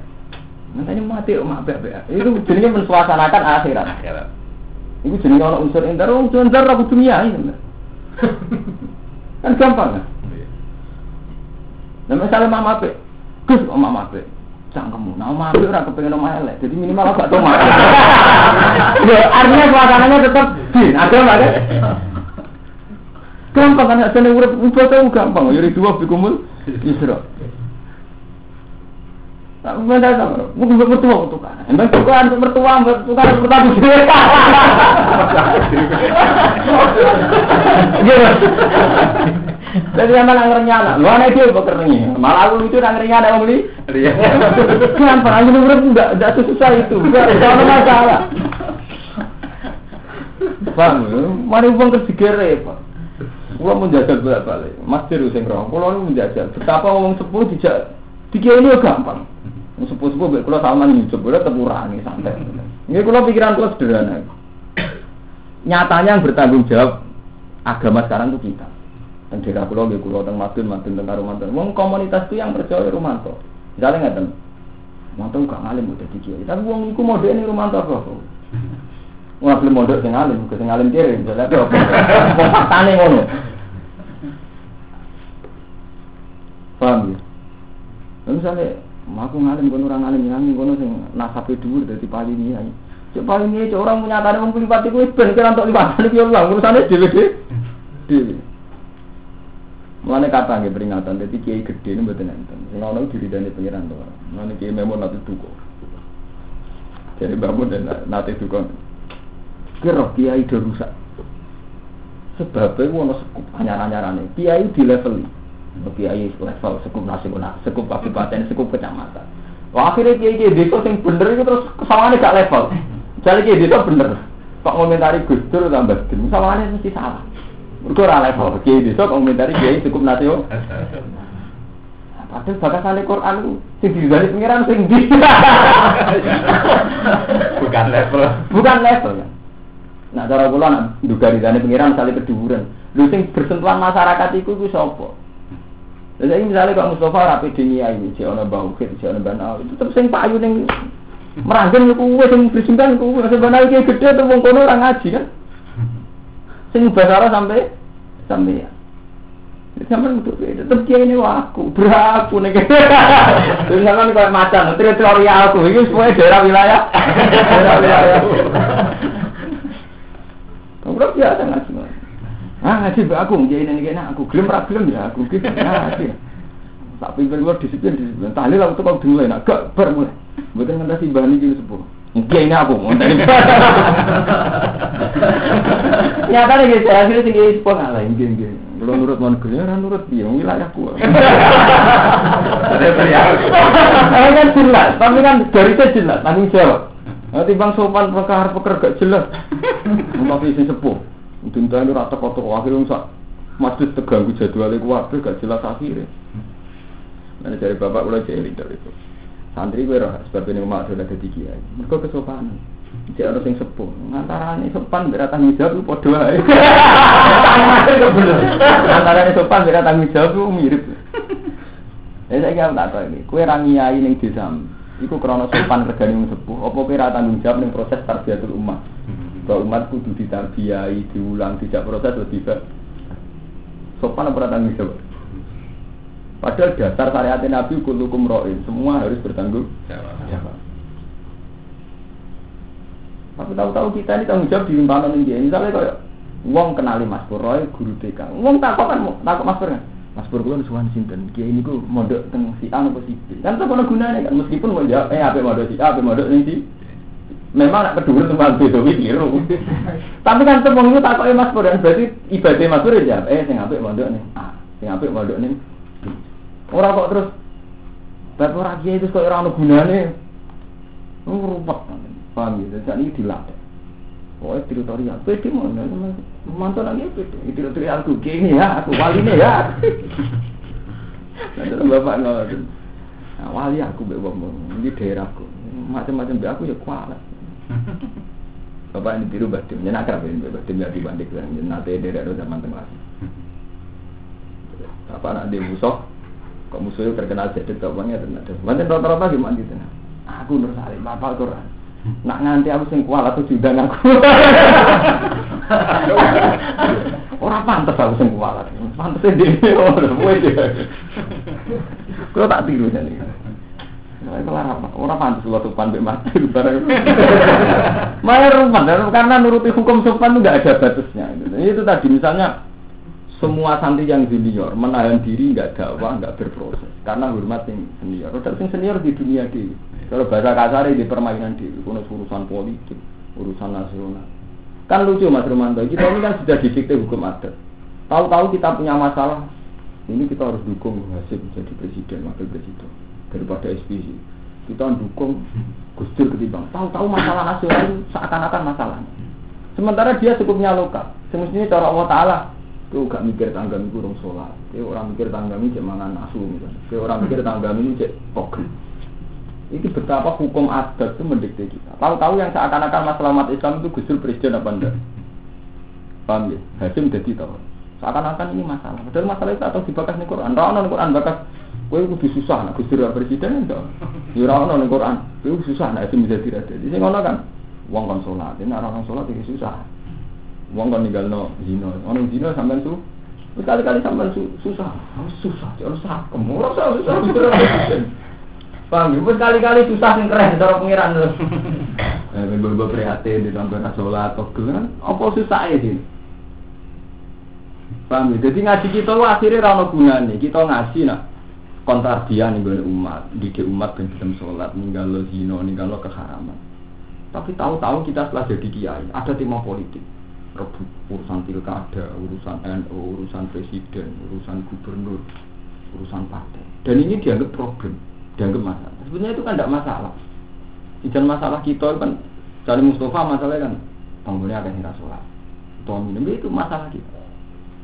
minta mati, omah ape-ape. Itu jenenge mensuasanakan akhirat. Iku jenenge ana unsur entar, unsur entar aku dunia ini. *laughs* Kan gampang kan? Iya. Nah misalnya mama ape, Gus mama ape, cangkemmu, nah mama ape ora kepengen omah elek, jadi minimal agak tau mah. *laughs* Ya artinya suasananya tetap din, ada nggak kan? Gampang kan, asal urip ibadah gampang, yuri dua bikumul isra. Tak benda sama, mungkin mertua untuk kan. Emang untuk mertua. Gitu. *laughs* Jadi emang anggernya anak, lu anak dia bekerja Malah aku itu anggernya ada mau beli. Iya. Kenapa? Ayo urip enggak enggak susah itu. Enggak ada masalah. Paham? ya? Mari wong kesigere, Pak. Kulo mau jajal bolak-balik. Mas Diru sing roh, kulo nu menjajal. Betapa wong sepuh dijak dikira ini gampang. Wong sepuh-sepuh mek kulo sama nyucup, kulo tepurangi santai. Ini kulo pikiran kulo sederhana. Nyatanya yang bertanggung jawab agama sekarang itu kita. Dan daerah kulo nggih kulo teng Madun, Madun teng Karumanten. Wong komunitas itu yang percaya Rumanto. Misalnya ngaten. Rumanto gak ngalim udah kiai. Tapi wong iku modene Rumanto kok. Wong belum mondok sing alim, ke sing alim kiri, misalnya apa? *laughs* Wong faktane ngono. Paham ya? Lalu misalnya, aku ngalim kono orang ngalim yang kono sing nasabe dhuwur dadi paling niai. Cek paling niai cek orang menyatakan wong lipat iku wis ben kira untuk lipat iki ya Allah, urusane dhewe dhewe. Mulane kata nggih peringatan dadi kiai gedhe ini mboten enten. Sing ono diridani pengiran to. Mulane kiai memon nanti duka. Jadi bangun dan nanti duka. Kira kiai do rusak. Sebabnya ono sekup anyar-anyarane. Kiai di level kiai level sekup nasional, sekup kabupaten, sekup kecamatan. Wah akhirnya kiai kiai desa sing bener itu terus kesalahannya gak level. Jadi kiai desa bener. Kok komentari Gus Dur tambah den, kesalahannya mesti salah. Mergo ora level. Kiai desa kok komentari kiai cukup nasional. *laughs* Padahal bakasan Quran itu sing didani pengiran sing di. *laughs* Bukan level. Bukan level. Nah, cara kula nak duga didani pengiran misalnya keduburan. Lu sing bersentuhan masyarakat iku ku sapa? Jadi misalnya Pak Mustafa rapi dunia ini, si ono bangkit, si ono banal, itu tetap sing payu ning meranggen kuwe sing bersimpan kuwe, sing banal iki gede tuh wong kono ora ngaji kan. Sing basara sampai sampai ya. Sampai untuk tetap dia ini aku beraku nih. Terus sampai kayak macan, teritorial aku, ini semua daerah wilayah, daerah wilayah. Kamu biasa ngaji. Ah ngaji mbak aku, jadi ini kena aku gelem ra gelem ya aku gitu ngaji. Tak pimpin luar disiplin disiplin. Tahlil aku tuh kau dimulai, nak gak ber mulai. Bukan ngentasi bahan ini sepuluh. Mungkin ini aku, mau tadi. Nyata nih guys, hasilnya tinggi sepuluh ngalah, mungkin mungkin. Kalau nurut mau negeri, orang nurut dia, wilayahku. *laughs* Eh kan jelas, tapi kan dari itu jelas, tanggung jawab. Nanti bang sopan perkara peker gak jelas. Tapi isi sepuh. Dinta ini rata kotor akhirnya sak masjid terganggu jadwalnya kuwabe gak jelas akhirnya. Mana dari bapak ulah jeli dari itu. Santri gue roh sebab ini umat sudah jadi kiai. Mereka kesopanan. Jadi orang yang sepuh. Antaranya sopan berat tanggung jawab itu podo aja. Antaranya sopan berat tanggung jawab itu mirip. Ya saya kira tak tahu ini. Kue rangiai ning desa. Iku krono sopan regani wong sepuh. Apa kira tanggung jawab proses tarbiyatul umat. Bahwa umat kudu ditarbiyai, diulang, tidak proses lebih baik. Sopan tanggung jawab? Padahal dasar syariat Nabi kulukum ro'in, semua harus bertanggung jawab. Tapi tahu-tahu kita ini tanggung jawab di limpahan ini dia. Misalnya kayak Wong kenali Mas Pur Roy, guru TK. Wong takut kan, takut Mas Pur kan. Mas Pur kulo suwan sinten. Kiai ini ku mondok teng si A apa si B. Kan tak ono gunane kan meskipun mau jawab eh ape mondok si A, ape mondok ning si Memang nak kedua tentang beda keliru. *laughs* Tapi kan tembung itu takoke Mas Pur dan berarti ibadah Mas Pur ya eh sing apik mondok ning A, sing apik mondok ning B. Ora kok terus Bapak ora kiai terus kok ora ono gunane. Oh, rumput. Paham gitu. Jadi ini dilatih. Oh, teritorial. Pede mau mantan lagi pede. Teritorial aku gini ya, aku wali nih ya. Nanti bapak ngotot. Nah, wali aku wong ini daerahku. Macam-macam aku ya kualat. Bapak ini tiru badim, nyenak akrab ini badim ya dibanding kan, nanti daerah zaman tengah. Bapak nak di kok musuhnya terkenal jadi kau banget dan ada. Mantan rata-rata gimana gitu? Aku nur salim, bapak Quran. Nak nganti aku sing kualat tuh judang aku. *laughs* Orang pantas aku sing kualat. Pantas dhewe ora wis. Kulo tak tiru jane. Nah, itu apa? Orang pantas lo sopan mbek mati barang. *laughs* Malah rumah karena nuruti hukum sopan itu nggak ada batasnya. Itu tadi misalnya semua santri yang junior menahan diri nggak dakwah nggak berproses karena hormat yang senior. Udah sing senior di dunia di kalau bahasa kasar di permainan di urusan politik, urusan nasional. Kan lucu Mas Romanto, kita ini kan sudah didikte hukum adat. Tahu-tahu kita punya masalah, ini kita harus dukung Hasim jadi presiden, wakil presiden daripada SPC. Kita dukung Gus Dur ketimbang. Tahu-tahu masalah nasional seakan-akan masalahnya. Sementara dia cukupnya lokal. Semestinya cara Allah Taala itu gak mikir tangga ini kurang sholat. Itu orang mikir tangga ini cek mangan asu. Itu orang mikir tangga ini cek pogel. Ini betapa hukum adat itu mendikte kita. Tahu-tahu yang seakan-akan masalah umat Islam itu Gus Dur presiden apa enggak? Paham ya? Hasim jadi tahu. Seakan-akan ini masalah. Padahal masalah itu atau dibakas nih Quran. Rana nih Quran bakas. Kue kudu susah nak Gus Dur presiden itu. Ya rana nih Quran. Susah nak Hasim bisa tidak ada. Di sini ngono kan. Kan sholat. Ini orang sholat itu susah. Wong kan ninggal no zino. Orang zino sampai su. Berkali-kali sampai su, susah. Harus susah. Harus sakem. Orang susah susah. susah. Paham ya? Berkali-kali susah sing keren cara pengiran lho. *laughs* Eh, bebo prihatin di sampai sholat kok kan? Apa susah ya sih? Paham ya? Jadi ngaji kita lu akhirnya rano gunanya. Kita ngaji nak kontrak dia nih umat, didik umat dan film sholat, ninggal lo zino, ninggal lo keharaman. Tapi tahu-tahu kita setelah jadi kiai, ada tema politik, rebut urusan pilkada, urusan NU, urusan presiden, urusan gubernur, urusan partai. Dan ini dianggap problem, dianggap masalah. Sebenarnya itu kan tidak masalah. Dan masalah kita kan, cari Mustafa masalahnya kan, bangunnya akan hira sholat. Atau minum itu masalah kita.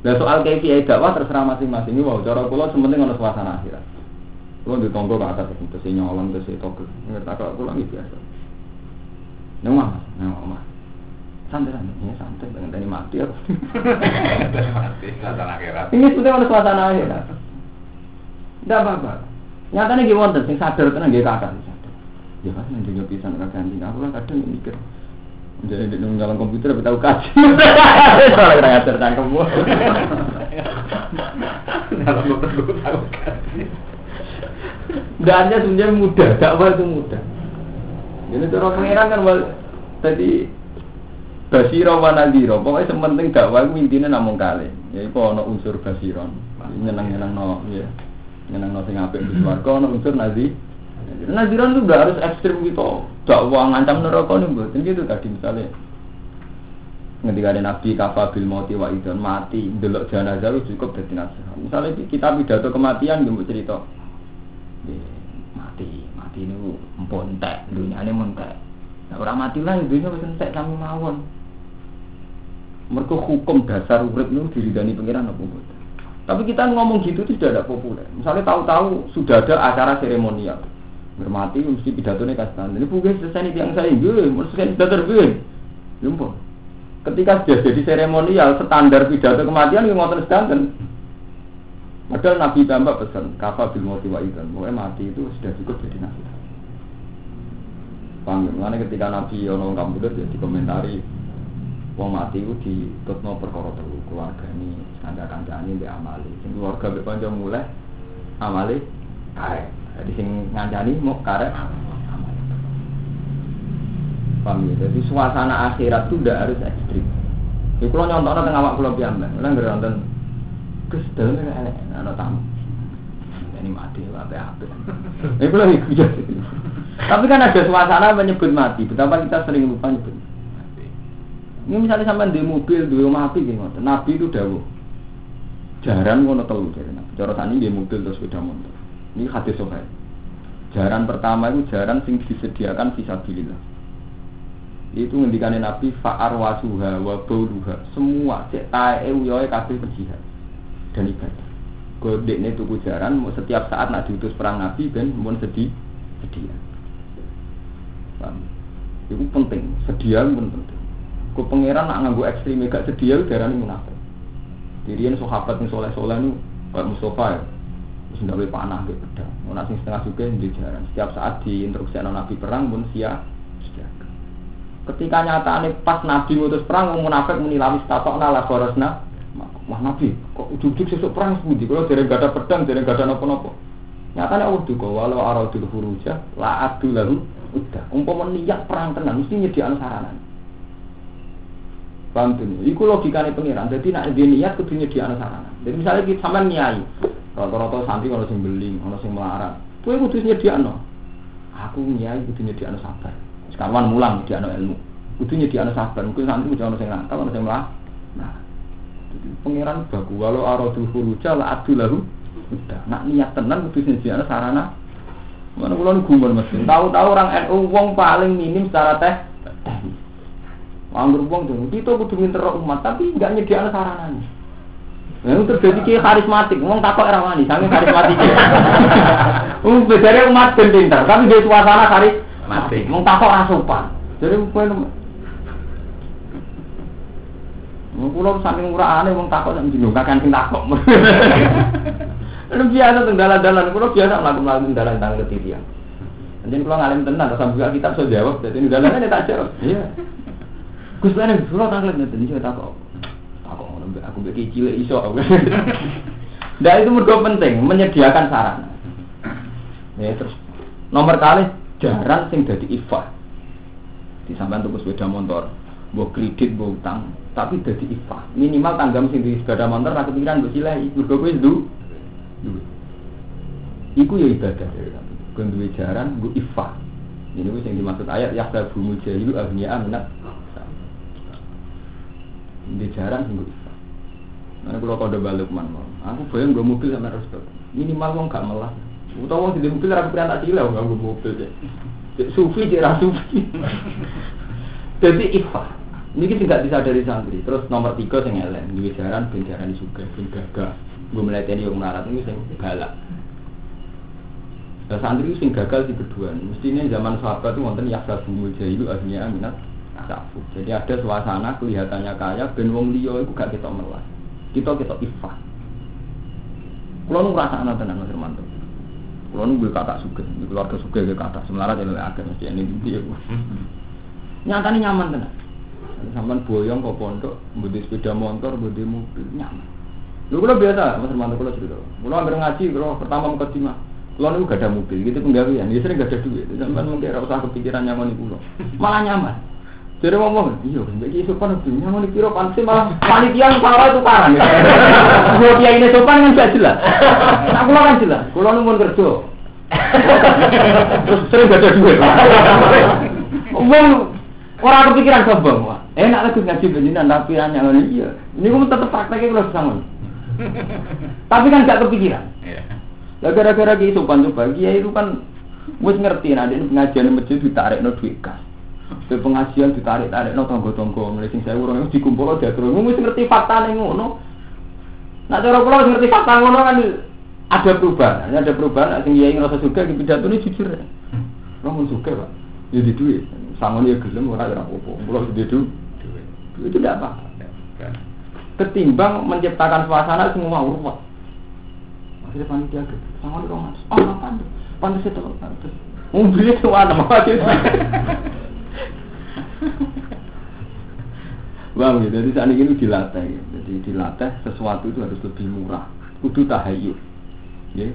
Nah soal KPI dakwah terserah masing-masing. Ini wow, cara kulo sementing ono suasana akhirat. Kulo di tonggo ke atas terus si nyolong terus si togel. Ngerti kulo ini biasa. Neng mah, neng mah. Santai santai, ya santai. Pengen tadi mati aku. *laughs* mati suasana akhirat Ini sebenarnya ono suasana akhirat. Tidak apa-apa. Nyatanya gimana wonten sing sadar tenan nggih kakak sadar. Ya kan yang juga pisan kakak anjing. Aku lah kadang mikir. Jadi di dalam komputer tapi tahu kaji. *laughs* Soalnya kena ngajar cangkem gua. dalam bentuk tahu kan Dannya sebenarnya mudah, dakwah itu mudah. Jadi cara pengiran kan tadi basiro wa. Pokoknya sementing dakwah itu intinya namun kali. Ya itu ono unsur basiron. Nyenang-nyenang no, ya. Nyenang no sing apik di swarga ono unsur nazi. Naziran itu harus ekstrim gitu. Dakwah ngancam neraka nih buat. Gitu tadi misalnya ketika ada nabi kafa bil mauti wa idon mati delok jenazah itu cukup jadi nasihat misalnya kita pidato kematian gue cerita mati mati ini empontek dunia ini montek orang mati lah dunia wis entek kami mawon mereka hukum dasar urip itu diridani pengiran apa mboten? Tapi kita ngomong gitu itu sudah ada populer. Misalnya tahu-tahu sudah ada acara seremonial. Bermati mesti pidato kasih ini bukan selesai nih yang saya gue mau selesai pidato gue jumpa ketika sudah jadi seremonial standar pidato kematian yang ngotot sedanten. Padahal Nabi tambah pesan kafa bil mati idan pokoknya mati itu sudah cukup jadi nabi Paham Mana ketika Nabi ono kambudet ya dikomentari wong mati itu di tutno perkara telu keluarga ini ada kancane di amali sing keluarga mbek kanca mulai amali karek jadi sing ngancani mau karek amali Paham ya? Jadi suasana akhirat itu tidak harus ekstrim. Ya kalau nyontok tengah awak pulau piyambak, kalau nggak nonton, terus dalam ini elek, ada tamu. Ini mati, apa apa. Ini kalau ikut Tapi kan ada suasana menyebut mati. Betapa kita sering lupa nyebut mati. Ini misalnya sampai di mobil, di rumah api gitu. Nabi itu dawuh. Jarang ngono telu dari Nabi. Cara tani di mobil terus sepeda motor. Ini hadis sohail. Jaran pertama itu jaran sing disediakan fisabilillah. Itu ngendikane Nabi fa'ar wasuha wa bauluha. Semua cek tae uyoe kabeh berjihad dan ibadah. Godekne tuku jaran setiap saat nak diutus perang Nabi ben mun sedih sedia. Paham? Itu penting, sedia pun penting. Ku pangeran nak nganggo ekstrim gak sedia darane munafik. Dirian sahabat yang soleh-soleh itu kayak Mustafa ya. Terus ndawe panah ke pedang. Ono sing setengah juga di jaran. Setiap saat diinstruksi Nabi perang pun siap siaga. Ketika nyata pas Nabi ngutus perang, wong munafik muni lawis tatokna la korosna. Wah Nabi, kok ujuk-ujuk sesuk perang sepundi? Kalau dereng gak ada pedang, dereng gak ada napa-napa. Nyatane Allah duka walau aradul huruja la adu lalu udah. Umpama niat perang tenan mesti nyediakno sarana. Paham tuh? Iku logikane pengiran. Jadi nak dia niat kudu nyediakno sarana. Jadi misalnya kita sampean nyai, rata-rata santri ono sing beling, ono sing melarat. Kowe kudu nyediakno. Aku nyai kudu nyediakno sabar. Sekarang mulang nyediakno ilmu. Kudu nyediakno sabar. Mungkin santri kudu ono sing nakal, ono sing melah. Nah, jadi pengiran bagu walau aradul huruja la adu lahu udah nak niat tenan kudu nyediakno sarana. Mana kula nu gumun mesti. Tahu-tahu orang NU wong paling minim secara teh. Anggur wong tuh, kita kudu minter umat tapi nggak nyediakno sarananya. Nah, itu terjadi kayak karismatik, wong takok era wani, sange karismatik. *laughs* Um, bedanya umat ben pinter, tapi dia suasana karismatik. Wong takok ora sopan. Jadi kowe Wong kula saking urane wong takok sak njino kakan sing takok. Lu *laughs* biasa teng dalan-dalan, kula biasa mlaku-mlaku dalan tang ketitian. Nanti kula ngalim tenan, sambil buka kitab so jawab, jadi dalannya tak jawab. Iya. Gus Lan, kula taklet ngeten iki takok. Takok ngono aku mbek cilik iso. *laughs* Nah itu mergo penting menyediakan sarana. Ya terus nomor kali jarang sing dadi ifah. Di sampean tuku sepeda motor, mbok kredit, mbok utang, tapi dadi ifah. Minimal tanggam sing di sepeda motor ra kepikiran mbok silai, mergo kowe ndu. Iku ya ibadah. Kowe duwe jaran, mbok ifah. Ini yang dimaksud ayat ya bumi jahilu agniya minat di jaran sing ifah. Nah, kalau udah balik mana, aku bayang gue mobil sama harus minimal wong gak melah. Utawa wong di mobil aku pernah tak cilik nggak gue mobil deh. Sufi *laughs* jadi sufi. Jadi ifah. Ini kita nggak disadari santri. Terus nomor tiga sing elen, di jaran, ben jaran juga, ben gagah. Gue melatih yang melarat ini sing galak. Nah, santri itu sing gagal di kedua. Mestinya zaman sahabat itu wonten yaksa bumul jahilu akhirnya minat tafu. Jadi ada suasana kelihatannya kaya, ben wong liya itu gak kita melas. Kita kita ifah. Kulo nu ngrasakno tenan Mas Hermanto. Kulo nu gue suge, di keluarga suge gue kakak semelarat ya agak mesti ini dia. Nyatane nyaman tenan. Sampai boyong ke pondok, budi sepeda motor, budi mobil nyaman. Lu kalau biasa, Mas Hermanto kalau cerita. Kulo hampir ngaji, kulo pertama mau kedima. Kulo nu gak ada mobil, gitu penggawean. Dia sering gak ada duit. Sampai mungkin rasa kepikiran nyaman kulo. Malah nyaman. Jadi ngomong, iya, jadi sopan itu, yang mau dikira pansi malah *laughs* panitia yang salah itu karang. Kalau dia ini sopan kan gak jelas. Nah, kulo kan jelas, kulo numpun kerja. Terus sering gak ada duit. Wong orang kepikiran sombong, wah. Enak lagi ngaji begini, tapi hanya ini iya. Ini kamu tetap prakteknya kulo sama. Tapi kan gak kepikiran. Ya gara-gara ki sopan coba, kiai itu kan wis ngerti nanti pengajian masjid ditarik no duit kas. Ke pengajian ditarik-tarik no tonggo-tonggo mulai sing saya urung dikumpul dia terus mesti ngerti fakta nih ngono. Nah cara kula ngerti fakta ngono kan ada perubahan, ada perubahan. Sing kiai ngerasa suka di pidato ini jujur. Lo mau suka pak? Ya di duit. Sangon ya gelem ora ora apa-apa. Kula di duit. Itu tidak apa. Ketimbang menciptakan suasana semua urut. Akhirnya panitia gitu. Sangon dong mas. Oh apa? Pantas itu. Mobilnya tuh ada apa *laughs* Bang, gitu. jadi saat ini dilatih, gitu. jadi dilatih sesuatu itu harus lebih murah, kudu tahayul, ya.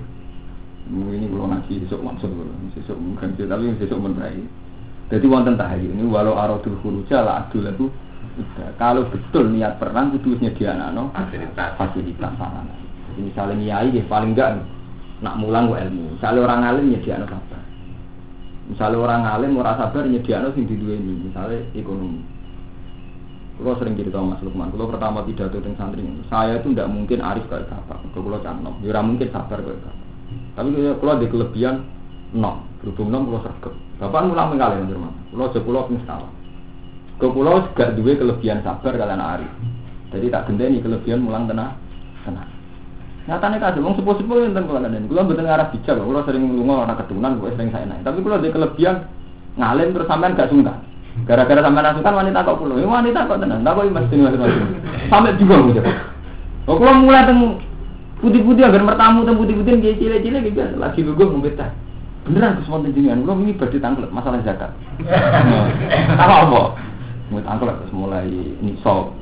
Ini kalau ngaji besok maksud besok mungkin tapi besok menerai. Jadi wonten tahayul ini walau aradul khuruja la adul itu kalau betul niat perang kudu nyediakno fasilitas fasilitas sarana. Jadi misalnya nyai ya paling enggak nak mulang ilmu. Misalnya orang alim nyediakno sabar. Misalnya orang alim ora sabar nyediakno sing diduweni, misalnya ekonomi. Kalau sering cerita Mas Lukman, kalau pertama pidato dengan santri, saya itu tidak mungkin arif kayak bapak. Kalau kalau canom, ya mungkin sabar kayak bapak. Tapi kalau ada kelebihan, nom, berhubung nom kula sregep. Bapak mulang mengalih Mas Firman. Kula aja kula ping salah. Kau kula gak duwe kelebihan sabar kalian arif. Jadi tak genteni kelebihan mulang tenang, tenang. Nyatane kasih, wong sepuh-sepuh enten kula kandhen. Kula mboten arah bijak, kula sering lunga ora ketunan, kok sering saya naik. Tapi kula ada kelebihan ngalim terus sampean gak sungkan. Gara-gara sampean sungkan wanita kok kula. Ya wanita kok tenan, tak kok Dini Mas Sampai juga mungkin. Kok kula mulai teng putih-putih agar mertamu teng putih-putih kayak cilik-cilik gitu biasa lagi lugu ngombe teh. Beneran Gus wonten jenengan, kula wingi badhe tanglet masalah zakat. *laughs* Apa apa? Mau tanglet terus mulai nisab,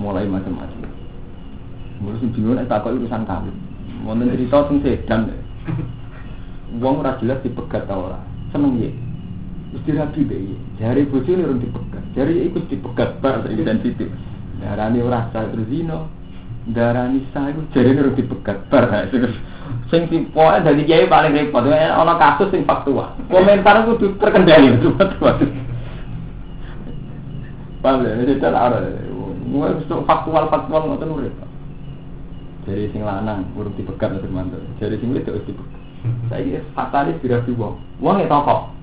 mulai macam-macam. Sing bingung nek takok urusan kawin. Wonten cerita sing sedan. Wong ora jelas dipegat ta ora. Seneng ya. Wis dirabi be iya. Jare bojone urung dipegat. Jare iku dipegat bar saiki sensitif. Darani ora sah terus zina. Darani sah iku jare urung dipegat bar. Sing pokoke dadi kiai paling repot ana kasus sing faktual. Komentar kudu terkendali Paham ya, ini cara ada. Mulai faktual-faktual ngoten urip. Dari sing lanang urung dipegat terus mantul. Dari sing wedok wis dipegat. Saya fatalis dirabi wong. Wong ya toko.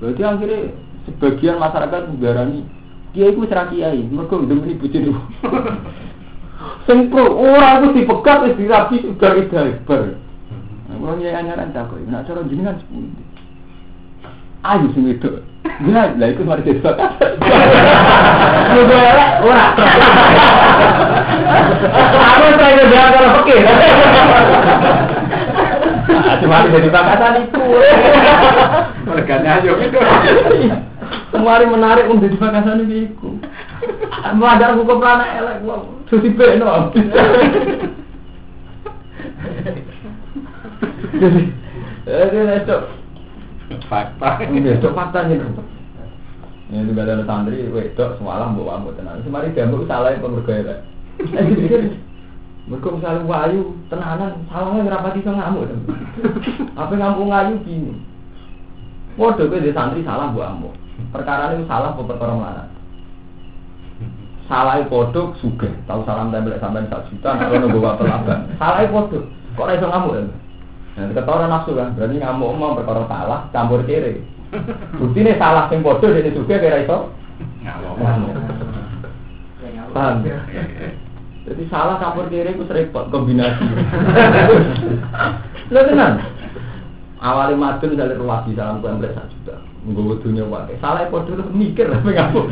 Berarti akhirnya sebagian masyarakat menggarani kiai ku serah kiai, mereka demi bujin *laughs* Sing pro ora aku dipegat wis dirabi udah ibar. Wong ya anyaran takok, nek cara jenengan sepundi. Ayo sing wedok. Ya, lah iku mari desa. Ora ora. Aku saya dia kalau pikir. Cuma jadi itu. Gitu. Kemari menarik untuk bakasan itu. Melanggar hukum anak elek, wong. Susi beno. Jadi, eh, itu Fakta. Itu fakta nih. Ini juga ada santri, wedok semalam bawa ambu tenan. Semari gambu salah yang pemergaya. Eh, dipikir, mereka misalnya wayu tenanan, salahnya berapa sih ngamuk? Apa ngamuk ngayu gini? Waduh, gue di santri salah buat ambu. Perkara ini salah apa perkara mana? Salah podo suge, tahu salam tembel sampai satu juta, kalau nunggu waktu laban. Salah podo, kok iso ngamuk Nah, ketoran nafsu kan, berarti ngamuk mau perkara salah, campur kiri. Bukti ini salah sing podo jadi suge kira iso. Ngamuk. Paham? Jadi salah campur kiri itu repot kombinasi. Lo tenan. Awalnya madun dari ruwadi salam kue satu juta. Nggak dunia wae. Salah lu mikir lah ngamuk.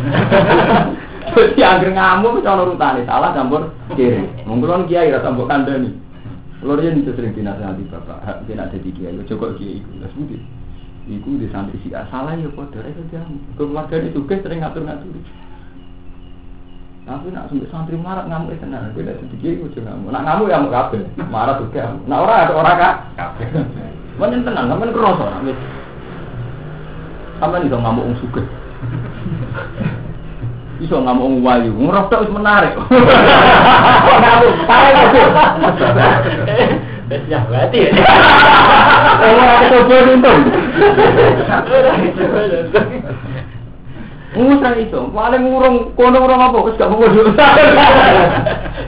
Jadi angger ngamuk bisa urutane salah campur kiri. Mungkin kiai rasa mbok kandani. Lor yen itu sering dinasihati bapak, hak tidak ada di kiai, coba kiai iku. Lah sebuti. Iku di santri si salah ya padha itu dia. Keluargane juga sering ngatur-ngatur. Tapi nak sampai santri marah ngamuk itu gue tidak sedikit gue juga ngamuk. Nak ngamuk ya ngamuk kabel, marah juga. Nak orang ada orang kah? Mana tenang, kerasa nak wis. Sampean iso ngamuk wong sugih. Iso ngamuk wong wayu, ngerokok wis menarik. *laughs* Ya berarti. Ora coba untung. Musa itu, paling urung kono urung apa wis gak mau dulu.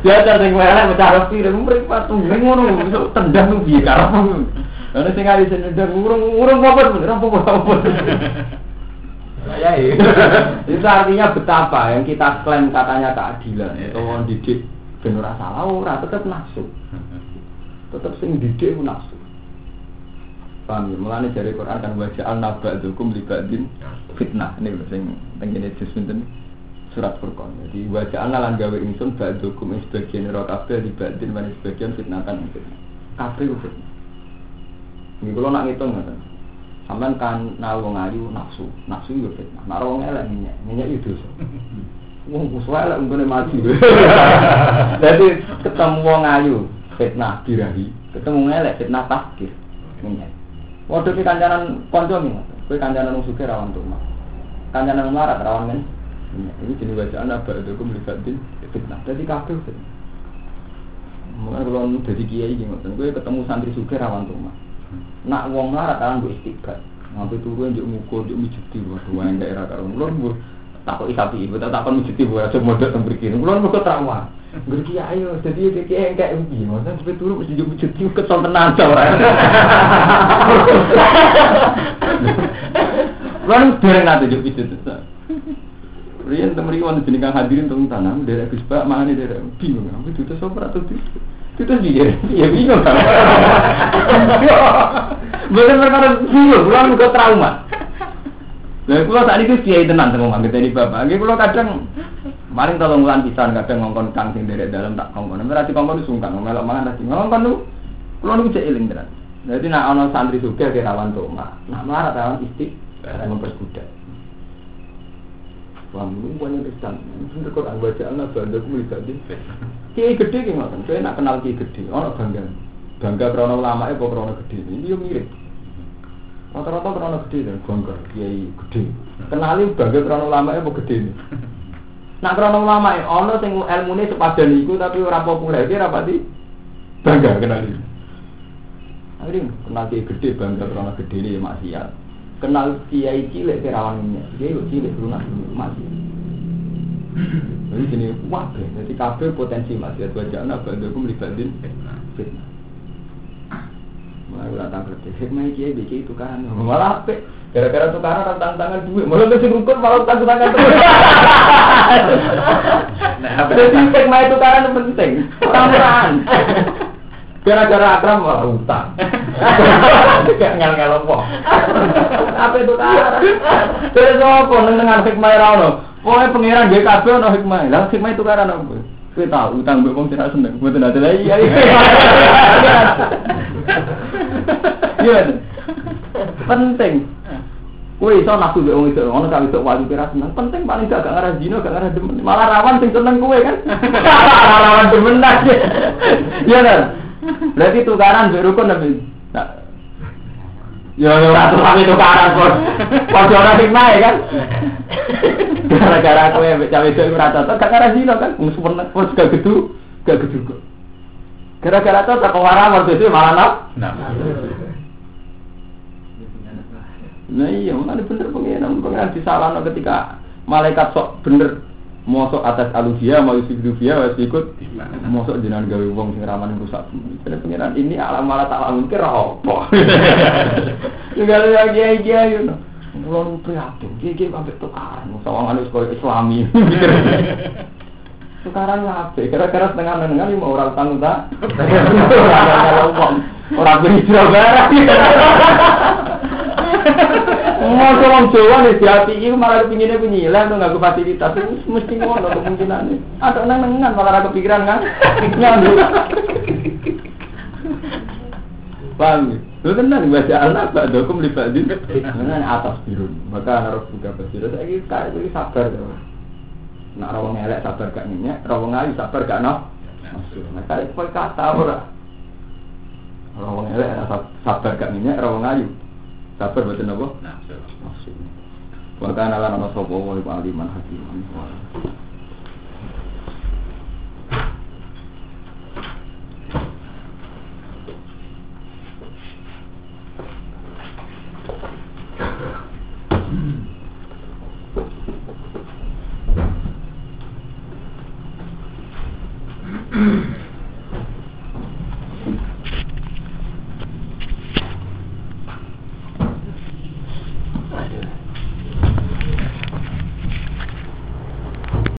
Ya sing melek mecara pire mripat tunggu ngono iso tendang piye karep. Ana sing ali sing tendang urung urung apa bener apa apa. Saya ya. *laughs* Itu artinya betapa yang kita klaim katanya keadilan atau wong didik ben ora salah ora tetep nafsu. Tetep sing didik ku nafsu. Paham ya? Mulane dari Quran kan wajah al naba'dukum libadin fitnah. Ini sing tengene juz pinten surat Furqan. Jadi wajah al lan gawe ingsun ba'dukum ing sebagian ro kabeh libadin lan sebagian fitnah kan fitnah. Kabeh fitnah. Ini kalau nak ngitung ngoten. Sampeyan kan nal wong ayu nafsu, nafsu yo fitnah. Nak wong elek minyak, minyak itu dosa. *laughs* Wong musuh elek unggone mati. Jadi *laughs* ketemu wong ayu fitnah birahi, ketemu elek fitnah takdir. Minyak. Waduh ki kancanan konco nih, kowe kancanan wong sugih rawan rumah. Kancanan wong larat rawan men. Ini jenis bacaan apa itu kum libatin fitnah. Jadi kabeh fitnah. Mungkin kalau jadi kiai gitu, kowe ketemu santri sugih rawan rumah. Nak wong larat kan gue istiqbat. Ngambil turun juk ngukur, juk mijuk di waduh wae daerah karo mulur mbur takut isapi ibu tak takut mujud ibu aja modal mriki kula niku trauma Ngerti ayo, jadi dia kayak kayak ubi, maksudnya sampai turun mesti jumpa jadi kesel tenan ora. Kan dereng nate juk pijet itu. Riyen temen iki wonten jeneng hadirin teng tanam derek Gus Pak mangane derek bingung apa itu sopra atau itu. Itu dia, ya bingung kan. Bener perkara bingung, kula juga trauma. Lah kula saat itu kiai tenan teng omah ini bapak. Nggih kula kadang Maling tolong bulan pisan kadang ngongkon kang sing derek dalam tak kongkon. Nek ora dikongkon sungkan melok mangan tadi. Ngongkon lu kula niku cek eling tenan. Jadi nak ana santri suka ke rawan toma. Nak marah rawan isti memperbudak. Wah, lu banyak pisan. Sing kok ang baca ana banda ku mlibat di. Kiai gede ki ngoten. Kowe nak kenal kiai gede, ana bangga. Bangga krana ulama e apa krana gede. Ini yo mirip. Rata-rata krana gede dan bangga kiai gede. Kenali bangga krana ulama e apa gede. Nak krono ulama ono sing ilmune sepadan iku tapi ora populer iki rapati bangga kenal iki. Akhirnya kenal kiai gede bangga krono gede ini maksiat. Kenal kiai cilik kerawan ini, kiai cilik lunak maksiat. *clears throat* Jadi gini, wah, jadi kabeh potensi maksiat wajahna bangga ku melibatin fitnah. Mulai ulah tak ngerti, hikmah kiai bikin tukaran, *laughs* malah apik. Gara-gara tukaran tantang tangan duit, malah mesti rukun malah tantang tangan duit. Jadi hikmah tukaran itu penting, tambahan. Gara-gara *laughs* akram malah utang. *laughs* Kayak ngel-ngel apa? Apa itu tukaran? Terus apa dengan hikmah rano? Pokoknya pengiran dia kabel ono hikmah. Lah hikmah tukaran apa? Kowe tahu utang wong sing seneng, mboten ada lagi. *laughs* Iya. Iya. Penting. Kowe iso nafsu mbek wong itu, ono sak itu wali kira seneng. Penting paling gak gak ngarah dino, gak ngarah demen. Malah rawan sing seneng kowe kan. *laughs* rawan demen aja. Iya kan? Berarti tukaran mbek rukun tapi Ya ora tukang tukaran pun. Padha ora hikmah kan. Gara-gara kowe mbek cawe itu ora cocok, gak ngarah dino kan. Wong seneng, wis gak gedu, gak gedu kok. Gara-gara itu tak warang waktu itu malah nap. Nah iya, mana bener pengiran, pengiran disalahno ketika malaikat sok bener mosok atas alusia mau isi dia wes ikut mosok jenengan gawe wong sing rawan rusak. Jadi pengiran ini alam malah tak alam kira apa? *laughs* Juga lagi aja know. Mulai prihatin, gigi sampai tukaran, sawangan itu sekolah Islami. *laughs* Sekarang apa? Kira-kira setengah-setengah lima orang tanggung tak? *laughs* Orang berhijrah barang. Mau orang Jawa nih di hati itu malah kepinginnya penyilang tuh nggak fasilitas itu mesti ngono kemungkinan nih. Ada nang nengan malah ada kepikiran kan? Nyambi. *laughs* Paham ya? Lu tenang baca anak tak dokum libatin dengan atas biru. Maka harus buka basir. Saya kayak ini sabar. Nak rawang elek sabar gak minyak, rawang ayu sabar gak noh. Nah kayak kata ora. Rawang elek sabar gak minyak, rawang ayu. Sabar betul nopo? Nafsu. Wa kana lana sapa wa aliman hakiman.